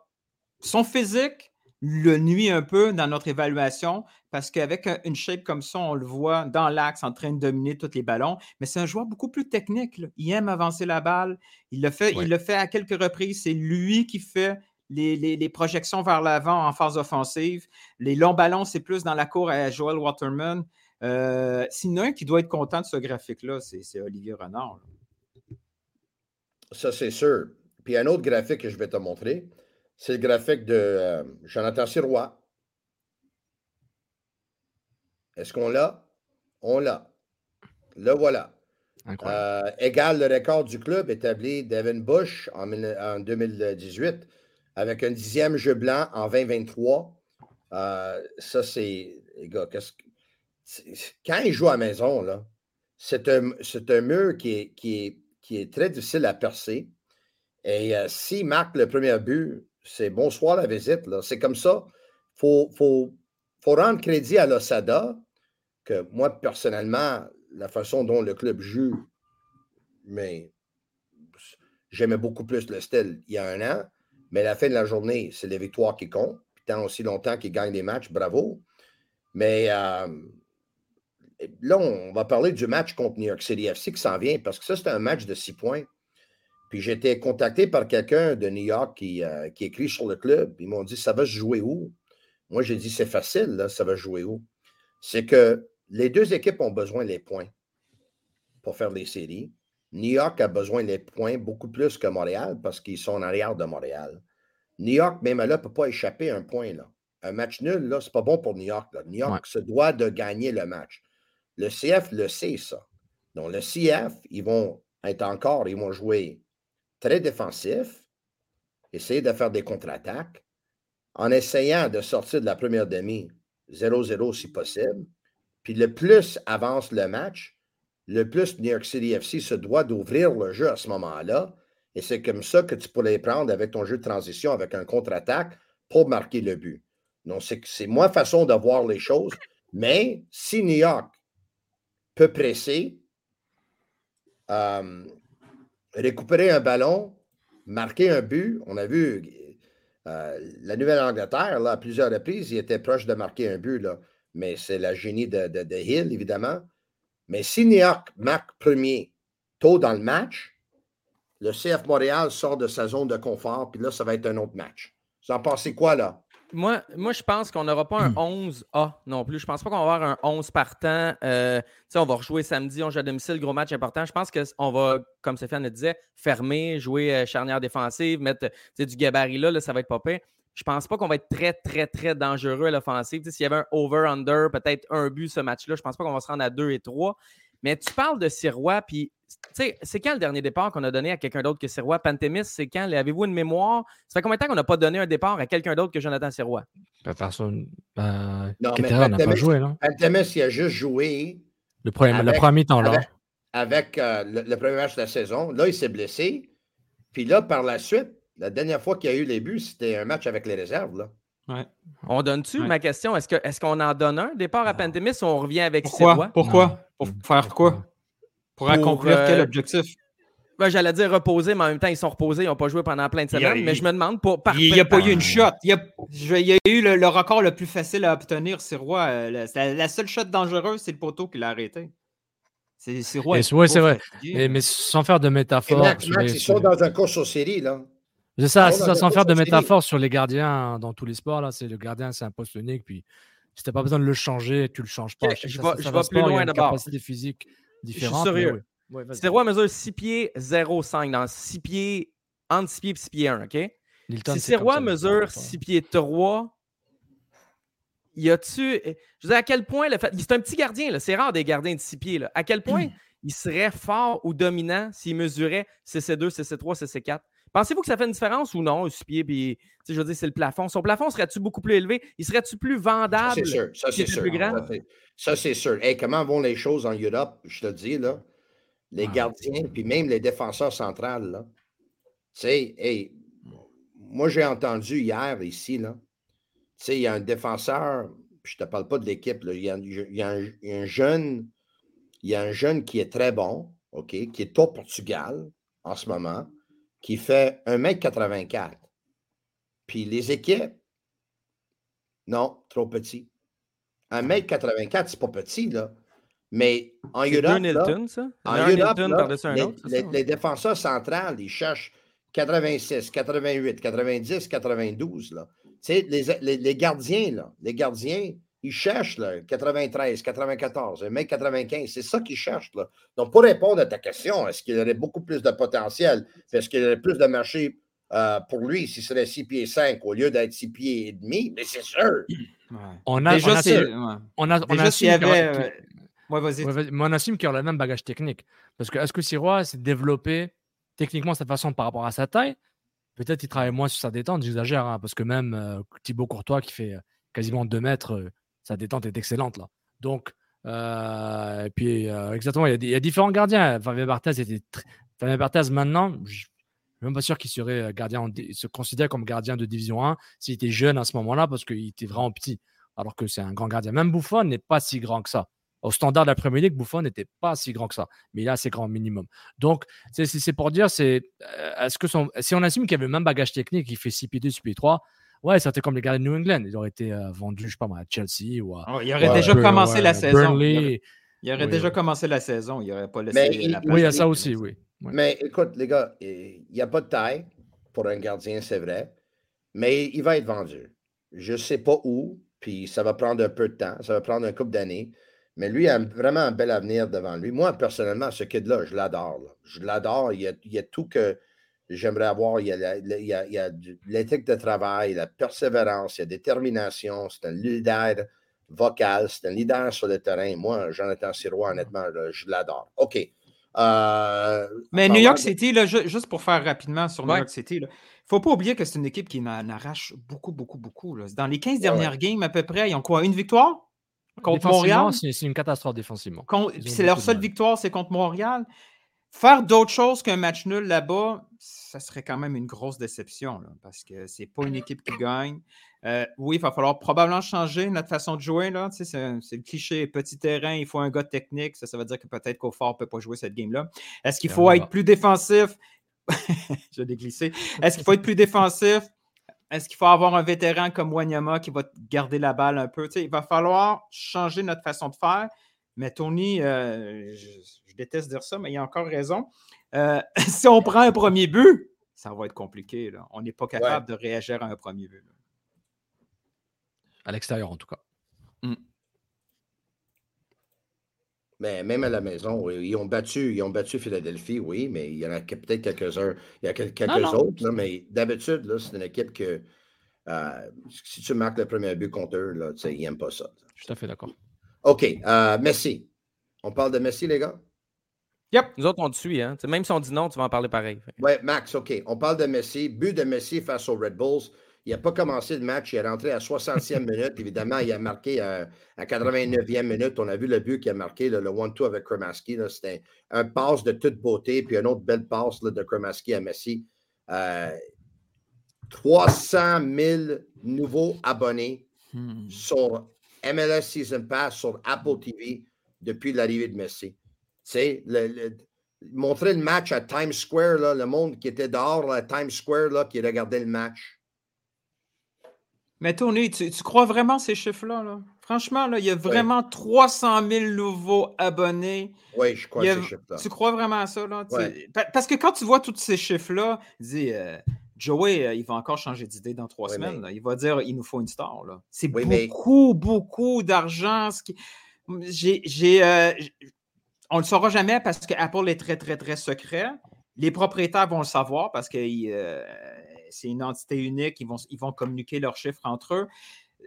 son physique le nuit un peu dans notre évaluation parce qu'avec une shape comme ça, on le voit dans l'axe en train de dominer tous les ballons. Mais c'est un joueur beaucoup plus technique. Il aime avancer la balle. Il le fait, il le fait à quelques reprises. C'est lui qui fait les, projections vers l'avant en phase offensive. Les longs ballons, c'est plus dans la cour à Joel Waterman. Euh, sinon, un qui doit être content de ce graphique-là, c'est Olivier Renard. Ça, c'est sûr. Puis un autre graphique que je vais te montrer, c'est le graphique de euh, Jonathan Sirois. Est-ce qu'on l'a? On l'a. Le voilà. Euh, égale le record du club établi Devin Bush en, 2018 avec un dixième jeu blanc en 2023. Euh, ça, c'est. Les gars, quand il joue à la maison, là, c'est un, un, mur qui est, qui, est, qui est très difficile à percer. Et euh, s'il marque le premier but, c'est bonsoir la visite. C'est comme ça. Il faut, rendre crédit à l'Osada, que moi, personnellement, la façon dont le club joue, mais j'aimais beaucoup plus le style il y a un an. Mais la fin de la journée, c'est les victoires qui comptent. Puis tant aussi longtemps qu'ils gagnent des matchs, bravo. Mais euh, là, on va parler du match contre New York City FC qui s'en vient parce que ça, c'est un match de six points. Puis j'ai été contacté par quelqu'un de New York qui, euh, qui, écrit sur le club. Ils m'ont dit Ça va se jouer où? Moi, j'ai dit C'est facile, là, ça va se jouer où? C'est que les deux équipes ont besoin des points pour faire les séries. New York a besoin des points beaucoup plus que Montréal parce qu'ils sont en arrière de Montréal. New York, même là, ne peut pas échapper un point. Là. Un match nul, là, c'est pas bon pour New York. New York se doit de gagner le match. Le CF le sait, ça. Donc, le CF, ils vont être encore, ils vont jouer très défensif, essayer de faire des contre-attaques, en essayant de sortir de la première demi 0-0 si possible. Puis le plus avance le match, le plus New York City FC se doit d'ouvrir le jeu à ce moment-là. Et c'est comme ça que tu pourrais prendre avec ton jeu de transition, avec un contre-attaque, pour marquer le but. Donc, c'est ma façon de voir les choses. Mais si New York peut presser, euh, récupérer un ballon, marquer un but. On a vu euh, la Nouvelle-Angleterre, là, à plusieurs reprises, il était proche de marquer un but, là. mais c'est la génie de, de, Hill, évidemment. Mais si New York marque premier tôt dans le match, le CF Montréal sort de sa zone de confort, puis là, ça va être un autre match. Vous en pensez quoi, là? Moi, moi, je pense qu'on n'aura pas un 11A hmm. non plus. Je pense pas qu'on va avoir un 11 partant. Euh, on va rejouer samedi, on joue à domicile, gros match important. Je pense qu'on va, comme Stéphane le disait, fermer, jouer euh, charnière défensive, mettre du gabarit là, ça va être pas pire. Je pense pas qu'on va être très, très, très dangereux à l'offensive. S'il y avait un over-under, peut-être un but ce match-là, je pense pas qu'on va se rendre à 2 et 3. Mais tu parles de Sirois, puis c'est quand le dernier départ qu'on a donné à quelqu'un d'autre que Sirois? Pantémis, c'est quand? Avez-vous une mémoire? Ça fait combien de temps qu'on n'a pas donné un départ à quelqu'un d'autre que Jonathan Sirois? Personne. Ben, non, mais n'a pas joué, non? Pantémis, il a juste joué. Le premier, le premier temps, là. Avec, euh, le, premier match de la saison. Là, il s'est blessé. Puis là, par la suite, la dernière fois qu'il y a eu les buts, c'était un match avec les réserves. Là. Ouais. On donne-tu ma question? Est-ce qu'on est qu'on en donne un? Départ à Pantémis ou on revient avec Pourquoi? Pourquoi? Pour faire quoi? Pour, accomplir quel euh, objectif? Ben, J'allais dire reposer, mais en même temps, ils sont reposés, ils n'ont pas joué pendant plein de semaines. mais je me demande pour. il n'y a pas eu une shot. Il y a, il y a eu le, record le plus facile à obtenir, c'est Roy. Euh, la, seule shot dangereuse, c'est le poteau qui l'a arrêté. C'est Roy. Oui, c'est vrai. mais sans faire de métaphore. Max, ils sont dans un course aux séries, là. C'est ça, sans faire de métaphore sur les gardiens dans tous les sports, là. C'est le gardien, c'est un poste unique. Puis Si tu n'as pas besoin de le changer, tu le changes pas. je, vais, plus loin d'abord. capacité physique différente. Je suis sérieux. Oui. Ouais, mesure 6 pieds 0,5 dans 6 pieds, entre 6 pieds et 6 pieds 1, OK? si Sirois mesure 6 pieds 3, y a-tu. Je veux dire, à quel point le fait. C'est un petit gardien, c'est rare des gardiens de 6 pieds. Là. À quel point il serait fort ou dominant s'il mesurait CC2, CC3, CC4? Pensez-vous que ça fait une différence ou non, 6 pieds, puis, je veux dire, c'est le plafond? Son plafond serait-tu beaucoup plus élevé? Il serait-tu plus vendable? Ça, c'est sûr. Ça, c'est sûr. Plus grand? Ça, c'est sûr. comment vont les choses en Europe? Je te dis, là. Les gardiens, puis même les défenseurs centrales, là. Tu sais, hey, moi, j'ai entendu hier ici, là. Tu sais, il y a un défenseur, je ne te parle pas de l'équipe, il y, a, un, jeune, il y a un jeune qui est très bon, OK, qui est au Portugal en ce moment, qui fait 1m84. Puis les équipes, non, trop petit. 1m84, c'est pas petit, là. Mais en Europe, les, défenseurs centrales, ils cherchent 86, 88, 90, 92. Là. Les, les, les, gardiens, là, les gardiens, ils cherchent là, 93, 94, 1m95. C'est ça qu'ils cherchent. Là. Donc, pour répondre à ta question, est-ce qu'il y aurait beaucoup plus de potentiel? Est-ce qu'il y aurait plus de marché euh, pour lui s'il serait 6 pieds 5 au lieu d'être 6 pieds et demi? Mais c'est sûr. On a, Déjà, on a, on a, avait, euh, Ouais, vas-y. mais on assume qu'il a le même bagage technique. Parce que est-ce que Sirois s'est développé techniquement de cette façon par rapport à sa taille Peut-être qu'il travaille moins sur sa détente, j'exagère, hein, parce que même euh, Thibaut Courtois qui fait quasiment 2 mètres, sa détente est excellente là. Donc, et puis exactement, il y, a, différents gardiens. Fabien Barthez était. Fabien Barthez maintenant, je suis même pas sûr qu'il serait gardien, se considère comme gardien de division 1 s'il était jeune à ce moment-là, parce qu'il était vraiment petit, alors que c'est un grand gardien. Même Buffon n'est pas si grand que ça. Au standard de la Premier League, Buffon n'était pas si grand que ça, mais il a assez grand minimum. Donc, c'est pour dire, c'est euh, est-ce que si on assume qu'il avait le même bagage technique, il fait 6 pieds 2, 6 pieds 3, ouais, c'était comme les gars de New England. Ils auraient été euh, vendus, je sais pas à Chelsea ou à. Oh, il aurait déjà commencé la saison. il aurait, déjà commencé la saison. Il n'aurait pas laissé la Oui, il y a ça aussi, oui. Mais écoute, les gars, il n'y a pas de taille pour un gardien, c'est vrai, mais il va être vendu. Je ne sais pas où, puis ça va prendre un peu de temps, ça va prendre un couple d'années. Mais lui a vraiment un bel avenir devant lui. Moi, personnellement, ce kid-là, je l'adore. Je l'adore. Il, y a tout que j'aimerais avoir. Il y a, l'éthique de travail, la persévérance, il y a la détermination. C'est un leader vocal, c'est un leader sur le terrain. Moi, Jonathan Sirois, honnêtement, je l'adore. OK. Euh, Mais New York City, juste pour faire rapidement sur New York City, il ne faut pas oublier que c'est une équipe qui en arrache beaucoup, beaucoup, beaucoup. Dans les 15 dernières games, à peu près, ils ont quoi? Une victoire? Contre Montréal? C'est une catastrophe défensivement. C'est leur seule victoire, c'est contre Montréal? Faire d'autres choses qu'un match nul là-bas, ça serait quand même une grosse déception parce que c'est pas une équipe qui gagne. Euh, oui, il va falloir probablement changer notre façon de jouer. c'est, le cliché petit terrain, il faut un gars technique. Ça, ça veut dire que peut-être qu'Aufort ne peut pas jouer cette game-là. Est-ce qu'il faut être plus défensif? Je vais déglisser. Est-ce qu'il faut être plus défensif? Est-ce qu'il faut avoir un vétéran comme Wanyama qui va garder la balle un peu? il va falloir changer notre façon de faire. Mais Tony, euh, je, déteste dire ça, mais il a encore raison. Euh, si on prend un premier but, ça va être compliqué. On n'est pas capable de réagir à un premier but. À l'extérieur, en tout cas. Mm. Mais même à la maison, ils ont battu, ils ont battu Philadelphie, oui, mais il y en a peut-être quelques-uns. Il y a quelques autres, mais d'habitude, c'est une équipe que euh, si tu marques le premier but contre eux, là, ils n'aiment pas ça. Je suis tout à fait d'accord. OK. Euh, Messi. On parle de Messi, les gars? Yep. Nous autres, on te suit. Hein? Même si on dit non, tu vas en parler pareil. Oui, Max, OK. On parle de Messi. But de Messi face aux Red Bulls. Il n'a pas commencé le match, il est rentré à 60e minute. Évidemment, il a marqué à, 89e minute. On a vu le but qu'il a marqué, le 1-2 avec Kremaski. C'était un passe de toute beauté, puis une autre belle passe de Kremaski à Messi. 300 euh, 000 nouveaux abonnés hmm. sur MLS Season Pass, sur Apple TV depuis l'arrivée de Messi. Tu montrer le match à Times Square, le monde qui était dehors à Times Square, là, qui regardait le match mais Tony, tu, crois vraiment ces chiffres-là? Franchement, là, il y a vraiment 300 000 nouveaux abonnés. Oui, je crois ces chiffres-là. Tu crois vraiment à ça? Là? Parce que quand tu vois tous ces chiffres-là, dis, euh, Joey, il va encore changer d'idée dans trois semaines. Il va dire il nous faut une star. C'est beaucoup, beaucoup d'argent. J'ai, on ne le saura jamais parce que Apple est très, très, très secret. Les propriétaires vont le savoir parce que c'est une entité unique. Ils vont, ils vont communiquer leurs chiffres entre eux.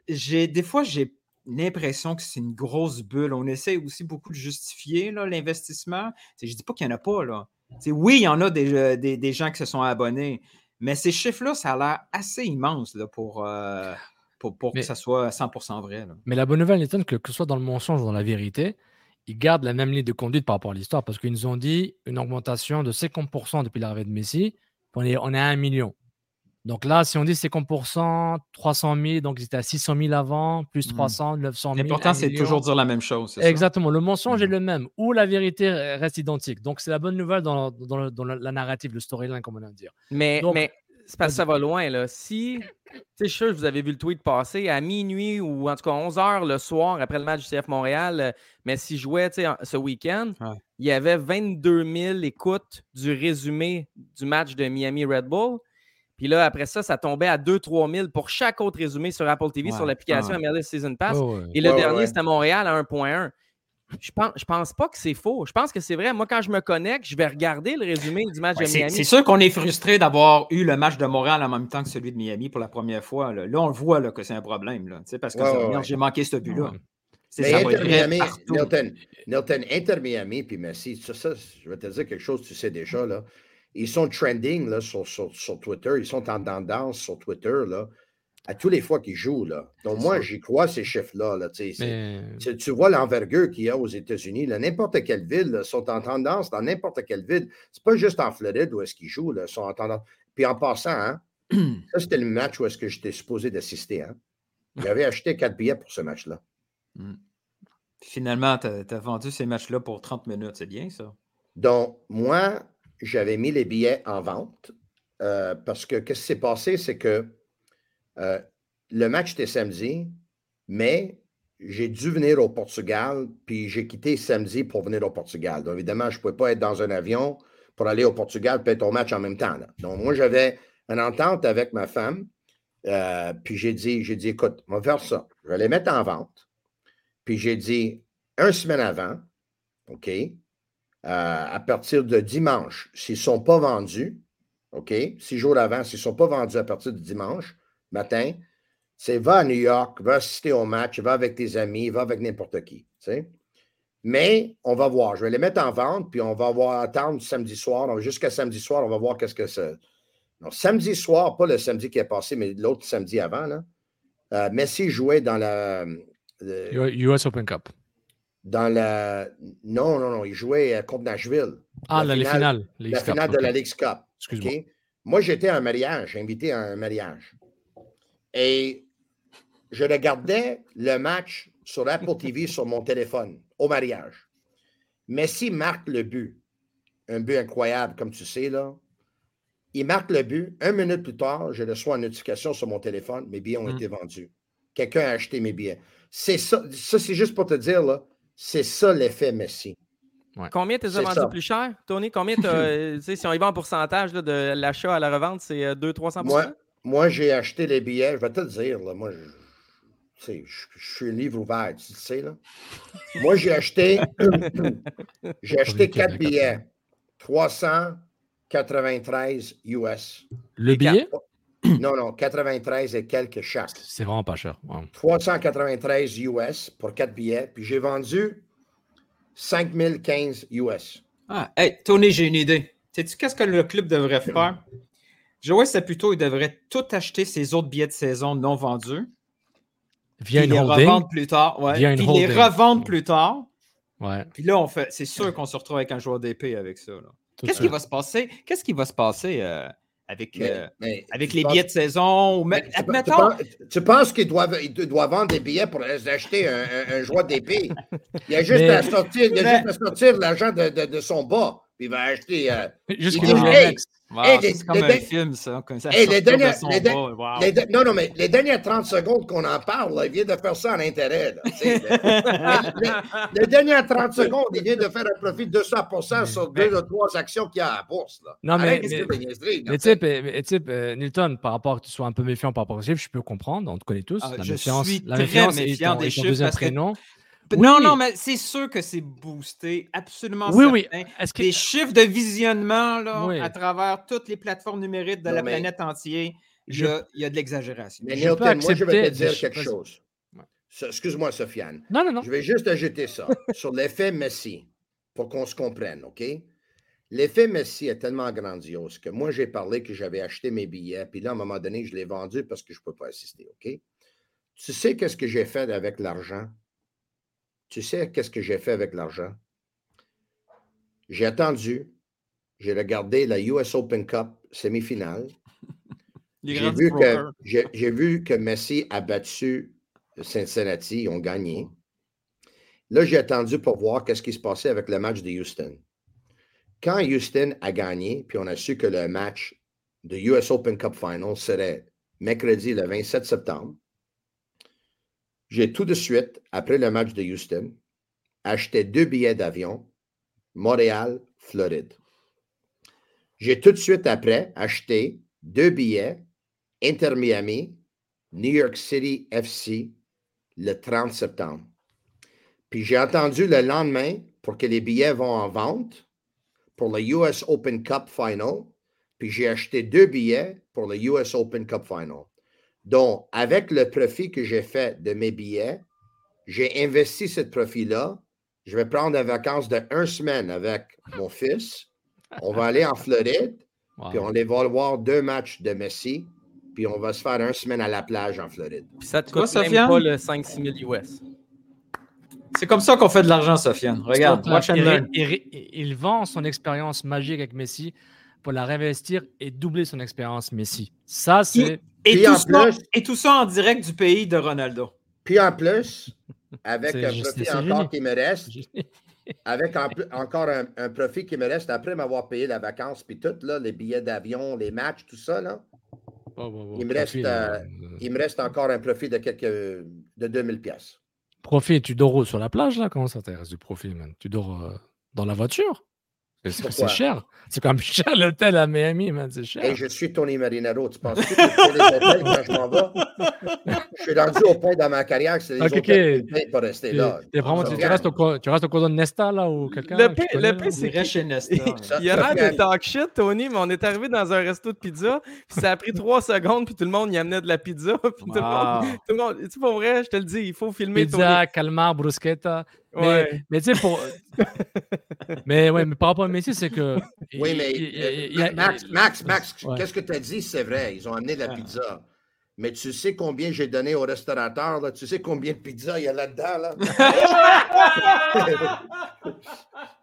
J'ai, des fois, j'ai l'impression que c'est une grosse bulle. On essaie aussi beaucoup de justifier l'investissement. Je ne dis pas qu'il n'y en a pas. Là. oui, il y en a euh, des, des, gens qui se sont abonnés, mais ces chiffres-là, ça a l'air assez immense là, pour, euh, pour, que ça soit 100% vrai. Mais la bonne nouvelle, Nathan, que, que ce soit dans le mensonge ou dans la vérité, ils gardent la même ligne de conduite par rapport à l'histoire parce qu'ils nous ont dit une augmentation de 50% depuis l'arrivée de Messi. On est, on est à 1 million. Donc là, si on dit 50%, 300 000, donc ils étaient à 600 000 avant, plus 300, 900 000. L'important, c'est toujours dire la même chose. Exactement. Le mensonge est mmh. le même ou la vérité reste identique. Donc c'est la bonne nouvelle dans, dans, la narrative, le storyline, comme on vient de dire. Mais, mais c'est parce que ça va loin. Là. Si, tu sais, je vous avez vu le tweet passer, à minuit ou en tout cas 11 h le soir après le match du CF Montréal, euh, mais s'il jouait ce week-end, il y avait 22 000 écoutes du résumé du match de Miami Red Bull. Puis là, après ça, ça tombait à 2-3 000 pour chaque autre résumé sur Apple TV, sur l'application MLS Season Pass. Et le dernier, c'était Montréal à 1.1. Je pense, je pense pas que c'est faux. Je pense que c'est vrai. Moi, quand je me connecte, je vais regarder le résumé du match de Miami. C'est sûr qu'on est frustré d'avoir eu le match de Montréal en même temps que celui de Miami pour la première fois. Là, on le voit là, que c'est un problème. Là, parce que j'ai manqué ce but-là. Mais Inter Miami, Nilton, Inter Miami, puis Messi, ça, ça, je vais te dire quelque chose, tu sais déjà, là. Ils sont trending là, sur, sur, Twitter. Ils sont en tendance sur Twitter là, à tous les fois qu'ils jouent. Là. Donc, moi, j'y crois, ces chiffres-là. Là, Tu vois l'envergure qu'il y a aux États-Unis. N'importe quelle ville sont en tendance dans n'importe quelle ville. C'est pas juste en Floride où est-ce qu'ils jouent. Là, sont en tendance. Puis en passant, hein, ça, c'était le match où est-ce que j'étais supposé d'assister. Hein. J'avais acheté quatre billets pour ce match-là. Hmm. Finalement, tu as, as, vendu ces matchs-là pour 30 minutes. C'est bien, ça? Donc, moi, j'avais mis les billets en vente euh, parce que qu'est-ce qui s'est passé, c'est que euh, le match était samedi, mais j'ai dû venir au Portugal, puis j'ai quitté samedi pour venir au Portugal. Donc, évidemment, je ne pouvais pas être dans un avion pour aller au Portugal et être au match en même temps. Donc, moi, j'avais une entente avec ma femme, euh, puis j'ai dit, j'ai dit, écoute, on va faire ça. Je vais les mettre en vente. Puis j'ai dit, une semaine avant, OK, euh, à partir de dimanche, s'ils ne sont pas vendus, OK, six jours avant, s'ils ne sont pas vendus à partir de dimanche matin, c'est va à New York, va assister au match, va avec tes amis, va avec n'importe qui. Mais on va voir. Je vais les mettre en vente, puis on va voir, attendre samedi soir. Jusqu'à samedi soir, on va voir qu'est-ce que c'est. Samedi soir, pas le samedi qui est passé, mais l'autre samedi avant, là, euh, Messi jouait dans la. US Open Cup dans la. Non, non, non, il jouait contre Nashville. Ah, la, finale, La finale de la League Cup. Excuse-moi. Moi, j'étais à un mariage, invité à un mariage. Et je regardais le match sur Apple TV sur mon téléphone au mariage. Messi marque le but. Un but incroyable, comme tu sais, là. Il marque le but. Un minute plus tard, je reçois une notification sur mon téléphone. Mes billets ont mm. été vendus. Quelqu'un a acheté mes billets. C'est ça. Ça, c'est juste pour te dire, là, c'est ça l'effet Messi. Combien tu as vendu plus cher, Tony? Combien euh, si on y va en pourcentage de l'achat à la revente, c'est 200-300 euh, Moi, moi j'ai acheté les billets, je vais te le dire, là, moi, je, je, suis un livre ouvert, tu sais. Là. moi, j'ai acheté, j'ai acheté 4 billets, 393 US. Le billet? Non, non, 93 et quelques chaque. C'est vraiment pas cher. 393 US pour 4 billets. Puis j'ai vendu 5015 US. Ah, hey, Tony, j'ai une idée. Sais-tu qu'est-ce que le club devrait faire? Joël plutôt, il devrait tout acheter ses autres billets de saison non vendus. Via les revendre plus tard. Ouais. puis les revendre plus tard. Ouais. Puis là, on fait, c'est sûr qu'on se retrouve avec un joueur d'épée avec ça. Qu'est-ce qui va se passer? Qu'est-ce qui va se passer? Euh, avec, euh, avec les billets de saison. Mais, tu, penses, qu'il doit, doit, vendre des billets pour acheter un, un, joueur d'épée? Il a juste à sortir, il a juste à sortir l'argent de, de, son bas. Puis il va acheter. Euh, Juste c'est comme un film, ça. Comme ça les dernières, non, non, mais les dernières 30 secondes qu'on en parle, il vient de faire ça en intérêt. les, dernières 30 secondes, il vient de faire un profit de 200 sur deux ou trois actions qu'il y a à la bourse. Là. Non, mais, mais, type, euh, Newton, par rapport à que tu sois un peu méfiant par rapport aux chiffres, je peux comprendre, on te connaît tous. Ah, la je méfiance, suis la méfiance très méfiant des chiffres. prénom. Non, non, mais c'est sûr que c'est boosté, absolument oui, Oui, Est-ce que... Les chiffres de visionnement là, à travers toutes les plateformes numériques de la planète entière, il, y a, de l'exagération. Mais Newton, moi, je vais te dire quelque chose. Excuse-moi, Sofiane. Non, non, non. Je vais juste ajouter ça sur l'effet Messi pour qu'on se comprenne, OK? L'effet Messi est tellement grandiose que moi, j'ai parlé que j'avais acheté mes billets, puis là, à un moment donné, je l'ai vendu parce que je ne peux pas assister, OK? Tu sais qu'est-ce que j'ai fait avec l'argent? Tu sais qu'est-ce que j'ai fait avec l'argent? J'ai attendu, j'ai regardé la US Open Cup semi-finale. J'ai vu, que, j'ai, vu que Messi a battu Cincinnati, ils ont gagné. Là, j'ai attendu pour voir qu'est-ce qui se passait avec le match de Houston. Quand Houston a gagné, puis on a su que le match de US Open Cup Final serait mercredi le 27 septembre, j'ai tout de suite, après le match de Houston, acheté deux billets d'avion, Montréal, Floride. J'ai tout de suite après acheté deux billets, Inter Miami, New York City FC, le 30 septembre. Puis j'ai entendu le lendemain pour que les billets vont en vente pour le US Open Cup Final. Puis j'ai acheté deux billets pour le US Open Cup Final. Donc, avec le profit que j'ai fait de mes billets, j'ai investi ce profit-là. Je vais prendre des vacances de une semaine avec mon fils. On va aller en Floride, puis on va voir deux matchs de Messi, puis on va se faire une semaine à la plage en Floride. Puis ça te coûte même pas le 5-6 000 US. C'est comme ça qu'on fait de l'argent, Sofiane. Regarde, watch il, il, il, vend son expérience magique avec Messi pour la réinvestir et doubler son expérience Messi. Ça, c'est. Et, tout ça, et tout ça en direct du pays de Ronaldo. Puis en plus, avec un profit encore qui me reste, avec encore un, profit qui me reste après m'avoir payé la vacance, puis tout, là, les billets d'avion, les matchs, tout ça, là, il, me reste, euh, il me reste encore un profit de quelques de 2000 pièces. Profit, tu dors sur la plage, là? Comment ça t'intéresse du profit, man? Tu dors euh, dans la voiture? C'est cher. C'est comme cher l'hôtel à Miami, man. C'est cher. Et je suis Tony Marinaro. Tu penses que je fais les hôtels quand je m'en vais? Je suis rendu au point dans ma carrière que c'est les okay, hôtels okay. pour rester là. vraiment, tu, restes au, tu restes au cordon de Nesta, là, ou quelqu'un? Le pire, le pire c'est chez Nesta. Il y a l'air de talk shit, Tony, mais on est arrivé dans un resto de pizza, puis ça a pris trois secondes, puis tout le monde y amenait de la pizza. Puis tout, le monde, tout le monde, tu sais, pour vrai, je te le dis, il faut filmer Pizza, calmar, bruschetta. Mais, mais tu sais, pour. mais ouais, mais par rapport à Messi, c'est que. Oui, mais Max, Max, Max, qu'est-ce que tu as dit? C'est vrai, ils ont amené de la ah. pizza. Mais tu sais combien j'ai donné au restaurateur, là? Tu sais combien de pizza il y a là-dedans, là?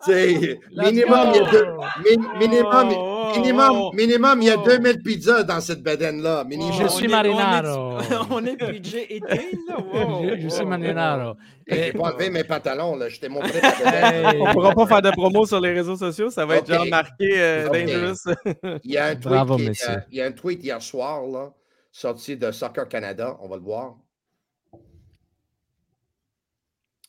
minimum, il y a deux, minimum, oh, minimum, oh, minimum, il y a 2000 pizzas dans cette bedaine-là. Je suis marinaro. On est budget été, là. Je, suis marinaro. J'ai pas enlevé mes pantalons, là. J'étais montré On pourra pas faire de promo sur les réseaux sociaux. Ça va être genre marqué euh, Dangerous. Il y a un tweet, il y a un tweet hier soir, là sorti de Soccer Canada. On va le voir.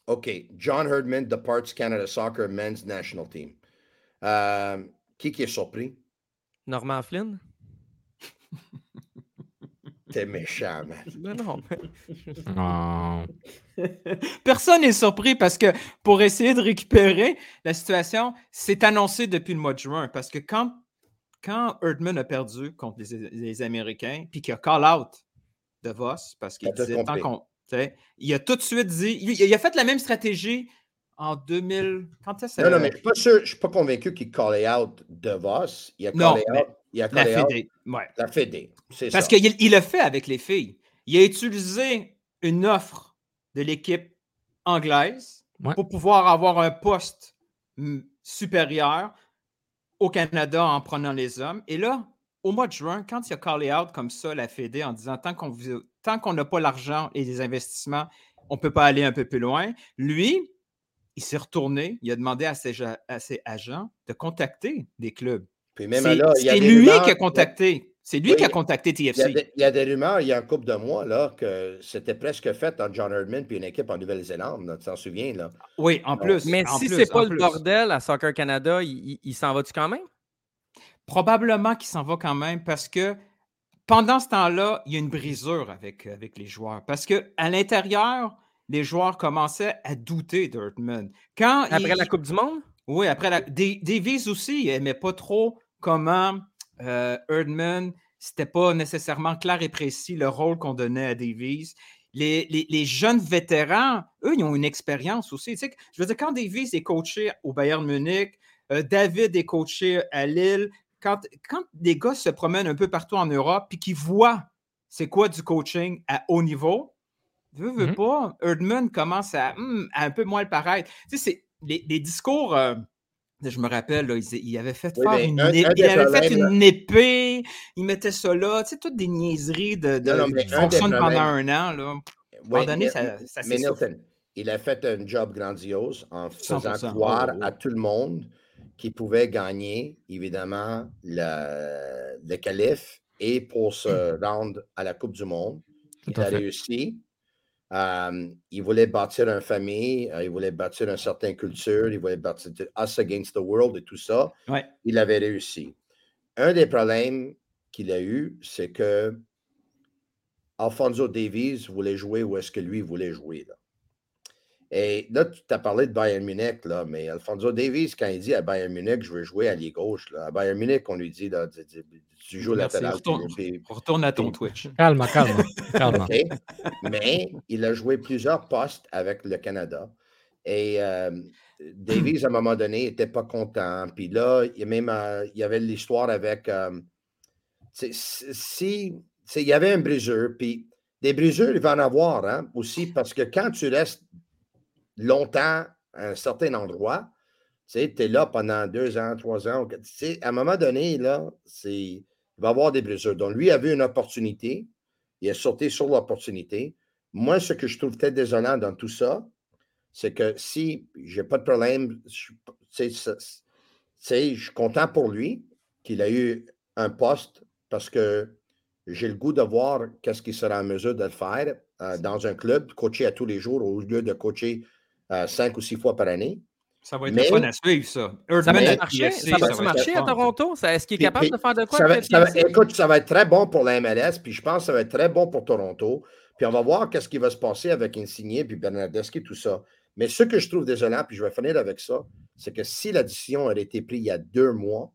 OK. John Herdman departs Canada Soccer Men's National Team. Euh, qui, qui est surpris? Norman Flynn? T'es méchant, man. non, non. Personne n'est surpris parce que pour essayer de récupérer la situation, c'est annoncé depuis le mois de juin. Parce que quand quand Erdman a perdu contre les, Américains, puis qu'il a call out de Voss, parce qu'il disait tant qu'on. Il a tout de suite dit. Il, a fait la même stratégie en 2000. Quand est-ce Non, non, mais je ne suis pas convaincu qu'il callait out de Voss. Il a callé out. Il a la Fédé. Ouais. La Fédé. Parce qu'il il l'a fait avec les filles. Il a utilisé une offre de l'équipe anglaise pour pouvoir avoir un poste supérieur au Canada en prenant les hommes. Et là, au mois de juin, quand il a callé out comme ça la Fédé en disant tant qu'on tant qu'on n'a pas l'argent et les investissements, on ne peut pas aller un peu plus loin, lui, il s'est retourné, il a demandé à ses, à ses agents de contacter des clubs. Puis même là, c'est lui qui a contacté. C'est lui qui a contacté TFC. Il y, a des, rumeurs, il y a un couple de mois, là, que c'était presque fait entre John Herdman et une équipe en Nouvelle-Zélande. Tu t'en souviens, là? Oui, en plus. Mais si c'est pas le bordel à Soccer Canada, il, s'en va-tu quand même? Probablement qu'il s'en va quand même parce que pendant ce temps-là, il y a une brisure avec, avec les joueurs. Parce qu'à l'intérieur, les joueurs commençaient à douter d'Herdman. Après la Coupe du Monde? Oui, après la. Davies aussi, il n'aimait pas trop comment euh, c'était pas nécessairement clair et précis le rôle qu'on donnait à Davies. Les, jeunes vétérans, eux, ils ont une expérience aussi. Tu sais, je veux dire, quand Davies est coaché au Bayern Munich, euh, David est coaché à Lille, quand, quand des gars se promènent un peu partout en Europe puis qu'ils voient c'est quoi du coaching à haut niveau, veux, veux mm-hmm. pas, Erdman commence hmm, à, un peu moins le paraître. Tu sais, c'est les, discours. Euh, je me rappelle, il, avait fait faire une, il avait fait une épée, il mettait ça là, tu sais, toutes des niaiseries de, de qui fonctionnent pendant un an. Là. Oui, mais, ça, ça mais Milton, il a fait un job grandiose en faisant croire à tout le monde qu'il pouvait gagner, évidemment, le, le calife et pour se rendre à la Coupe du Monde. il a réussi il voulait bâtir une famille, euh, il voulait bâtir une certaine culture, il voulait bâtir Us Against the World et tout ça. Il avait réussi. Un des problèmes qu'il a eu, c'est que Alfonso Davies voulait jouer où est-ce que lui voulait jouer. Là. Et là, tu as parlé de Bayern Munich, là, mais Alfonso Davies, quand il dit à Bayern Munich, je veux jouer à l'île gauche, là, à Bayern Munich, on lui dit, là, tu joues latéral. Retourne, retourne à ton Twitch. Calme, calme. calme. Mais il a joué plusieurs postes avec le Canada. Et euh, Davies, à un moment donné, n'était pas content. Puis là, il y, même, euh, il y avait l'histoire avec. Euh, si, il y avait un briseur, puis des briseurs, il va en avoir hein, aussi, parce que quand tu restes longtemps à un certain endroit, tu sais, es là pendant deux ans, trois ans. à un moment donné, là, il va avoir des blessures. Donc, lui a vu une opportunité. Il a sauté sur l'opportunité. Moi, ce que je trouve très désolant dans tout ça, c'est que si j'ai pas de problème, je, je suis content pour lui qu'il a eu un poste parce que j'ai le goût de voir qu'est-ce qu'il sera en mesure de faire euh, dans un club, coacher à tous les jours au lieu de coacher cinq ou six fois par année. Ça va être fun à suivre, ça. ça va marcher, ça va, marcher à Toronto? Est-ce qu'il est capable de faire de quoi? Ça va, écoute, ça va être très bon pour la MLS, puis je pense que ça va être très bon pour Toronto. Puis on va voir qu'est-ce qui va se passer avec Insigné puis Bernardeschi, tout ça. Mais ce que je trouve désolant, puis je vais finir avec ça, c'est que si la décision avait été prise il y a deux mois,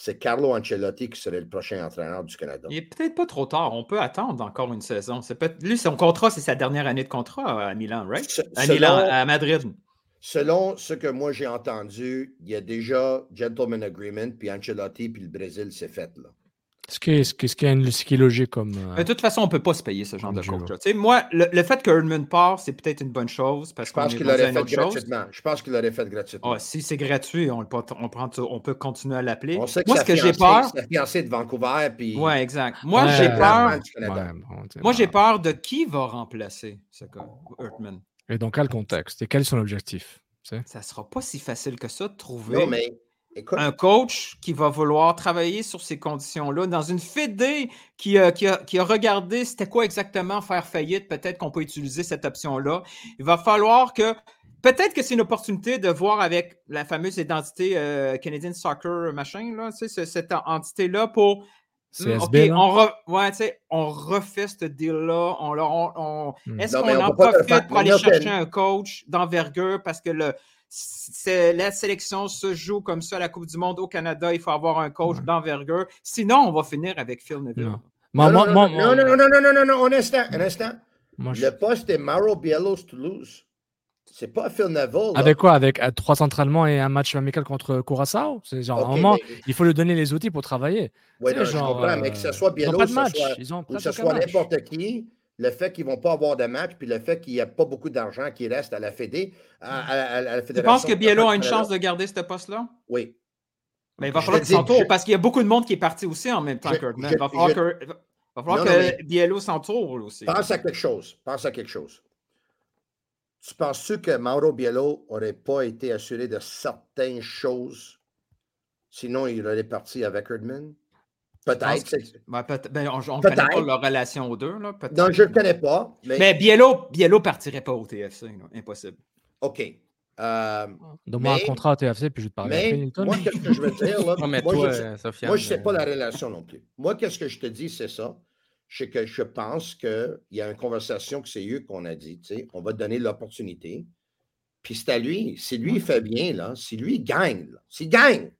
c'est Carlo Ancelotti qui serait le prochain entraîneur du Canada. Il n'est peut-être pas trop tard. On peut attendre encore une saison. Lui, son contrat, c'est sa dernière année de contrat à Milan, right? à Milan, à Madrid. Selon ce que moi j'ai entendu, il y a déjà gentleman agreement, puis Ancelotti, puis le Brésil, c'est fait là. Ce qui est, ce qui est, ce qui est logique comme. Euh, de toute façon, on ne peut pas se payer ce genre de coach. Moi, le, fait que Herdman part, c'est peut-être une bonne chose. Parce je pense qu'il l'aurait fait gratuitement. Je pense qu'il l'aurait fait gratuitement. Ah, si c'est gratuit, on, on, on, peut continuer à l'appeler. Moi, ce que j'ai peur. C'est de Vancouver. Puis... Oui, exact. Moi, j'ai peur. moi, j'ai peur de qui va remplacer ce gars, Herdman. Et dans quel contexte? Et quel est son objectif? Ça ne sera pas si facile que ça de trouver. Non, mais un coach qui va vouloir travailler sur ces conditions-là, dans une fédé qui, qui, a, qui a regardé c'était quoi exactement faire faillite, peut-être qu'on peut utiliser cette option-là. Il va falloir que, peut-être que c'est une opportunité de voir avec la fameuse identité euh, Canadian Soccer, machin, là, cette entité-là pour hmm, OK, on, ouais, on refait ce deal-là. On, on, hmm. Est-ce qu'on en profite pour aller chercher un coach d'envergure parce que le, la sélection se joue comme ça à la Coupe du Monde au Canada. Il faut avoir un coach d'envergure. Sinon, on va finir avec Phil Neville. Non. Non, non, non, non, non, non, non, non, un instant, un instant. le poste est Mauro Bielos Toulouse. C'est pas Phil Neville. Avec quoi? Avec trois centralement et un match amical contre Curaçao? C'est genre, okay, moment, il faut lui donner les outils pour travailler. Oui, je comprends, mais que ce soit Bielos, ou que ce soit n'importe qui, le fait qu'ils ne vont pas avoir de match, puis le fait qu'il n'y a pas beaucoup d'argent qui reste à la Fédé, à, la Fédération. Tu penses que Biello a une chance de garder ce poste-là? Oui. Mais il va falloir qu'il s'entoure, parce qu'il y a beaucoup de monde qui est parti aussi en même temps que Il va falloir que, Biello s'entoure aussi. Pense à quelque chose. Pense à quelque chose. tu penses-tu que Mauro Biello n'aurait pas été assuré de certaines choses? Sinon, il aurait parti avec Herdman? Peut-être. Ben, peut ben, on ne connaît pas leur relation aux deux. Là, non, je ne connais pas. Mais, mais Biello ne partirait pas au TFC. Impossible. OK. Euh, Donne-moi un contrat au TFC, puis je vais te parler. Mais moi, qu'est-ce que je veux dire? Là, moi, je ne sais pas la relation non plus. Moi, qu'est-ce que je te dis, c'est ça. C'est que je pense qu'il y a une conversation que c'est eux qu'on a dit. On va te donner l'opportunité. Puis c'est à lui. Si lui, il fait bien, là, si lui, il gagne, s'il gagne,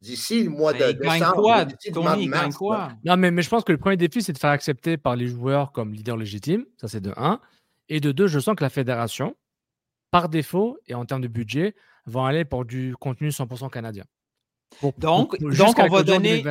d'ici le mois de décembre. Quoi, Tony, quoi? Non, mais, mais je pense que le premier défi, c'est de faire accepter par les joueurs comme leader légitime. Ça, c'est de un. Et de deux, je sens que la fédération, par défaut et en termes de budget, vont aller pour du contenu 100% canadien. donc, donc, on va donner,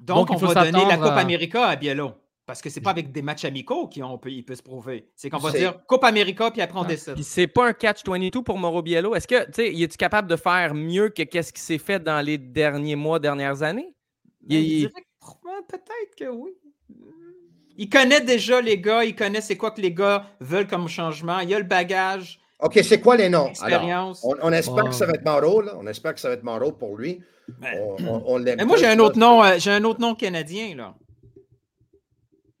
donc, on va donner la Coupe América à Biello. Parce que c'est pas avec des matchs amicaux qu'il peut, peut se prouver. C'est qu'on va dire Coupe América, puis après on décide. Puis c'est pas un catch 22 pour Mauro Biello. Est-ce que, tu sais, est capable de faire mieux que qu'est-ce qui s'est fait dans les derniers mois, dernières années? Ben, il... Peut-être que oui. Il connaît déjà les gars, il connaît c'est quoi que les gars veulent comme changement. Il a le bagage. OK, c'est quoi les noms? on, espère que ça va être Mauro, là. On espère que ça va être Mauro pour lui. Ben, on, Mais moi, j'ai un autre nom, euh, j'ai un autre nom canadien, là.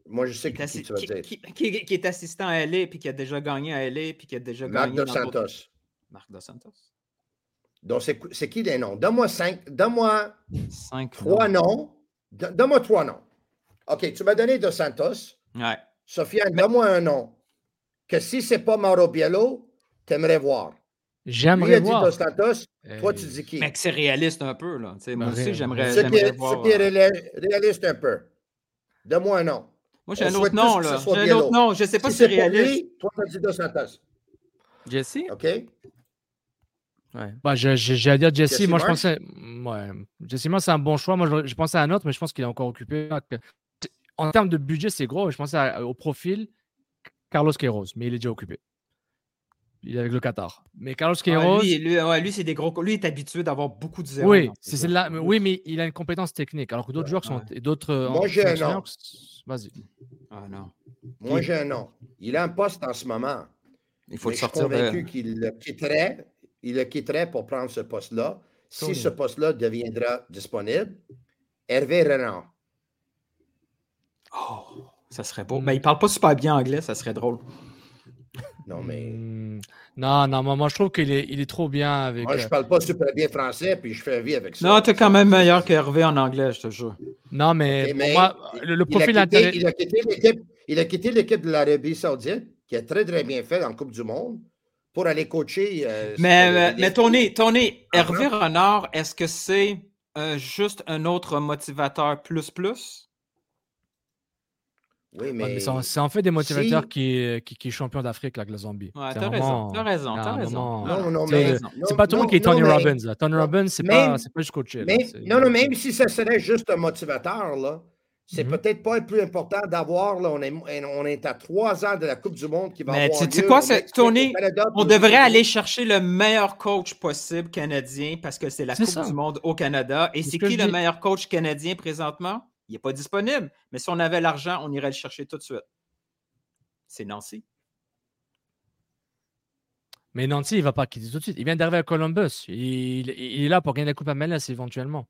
Moi, je sais qui, qui, tu vas dire. Qui, est assistant à LA, puis qui a déjà gagné à LA, puis qui a déjà Marc gagné. Dos Santos. Marc Dos Santos. Donc, c'est qui les noms? Donne-moi cinq. Donne-moi trois noms. Donne-moi trois noms. OK, tu m'as donné Dos Santos. Ouais. Sofiane, donne-moi un nom. Que si ce n'est pas Mauro Biello, tu aimerais voir. J'aimerais voir. Lui a dit Dos Santos. Toi, tu dis qui? Mais c'est réaliste un peu, là. moi aussi, j'aimerais voir. C'est réaliste un peu. Donne-moi un nom. Moi, j'ai un autre nom, là. J'ai un autre nom. Je ne sais pas si c'est réaliste. toi, tu as dit Dos Santos. Jesse? OK. Ouais. Bah, J'allais dire Jesse. Jesse moi, je pensais. Ouais. Jesse, moi, c'est un bon choix. Moi, je, je pensais à un autre, mais je pense qu'il est encore occupé. En termes de budget, c'est gros. Je pensais au profil Carlos Queiroz, mais il est déjà occupé. Il est avec le Qatar. Mais Carlos Queiroz. lui, lui, c'est des gros. Lui est habitué d'avoir beaucoup de zéros. Oui, c'est là. Oui, mais il a une compétence technique. Alors que d'autres joueurs sont. D'autres. Moi, j'ai un nom. Vas-y. Ah non. Moi, j'ai un nom. Il a un poste en ce moment. Il faut le sortir. Je suis convaincu qu'il le quitterait. Il le quitterait pour prendre ce poste-là. Si ce poste-là deviendra disponible, Hervé Renard. Oh, ça serait beau. Mais il parle pas super bien anglais, ça serait drôle. Non, mais. Hmm. Non, non, moi, je trouve qu'il est, il est trop bien avec. Moi, je euh, parle pas super bien français, puis je fais vie avec ça. Non, tu es quand même meilleur qu'Hervé en anglais, je te jure. Non, mais, moi, le, profil intéressant. Il a quitté l'équipe de l'Arabie Saoudite, qui a très, très bien fait dans la Coupe du Monde, pour aller coacher. Euh, mais, euh, mais Tony, Tony Hervé Renard, est-ce que c'est juste un autre motivateur plus plus? Oui, mais. c'est en fait des motivateurs qui, qui, qui, est champion d'Afrique, la Zombie. Ouais, t'as raison, t'as raison, t'as raison. Non, non, mais. C'est pas tout le monde qui est Tony Robbins. Là. Tony Robbins, c'est pas, pas juste coaché. Mais, non, non, même si ça serait juste un motivateur, là, c'est mm-hmm. peut-être pas le plus important d'avoir, là, on est, on est à trois ans de la Coupe du Monde qui va mais avoir tu sais quoi, Tony, on devrait aller chercher le meilleur coach possible canadien parce que c'est la Coupe du Monde au Canada. Et c'est qui le meilleur coach canadien présentement? Il n'est pas disponible. Mais si on avait l'argent, on irait le chercher tout de suite. C'est Nancy. Mais Nancy, il ne va pas quitter tout de suite. Il vient d'arriver à Columbus. Il, est là pour gagner la Coupe à MLS éventuellement.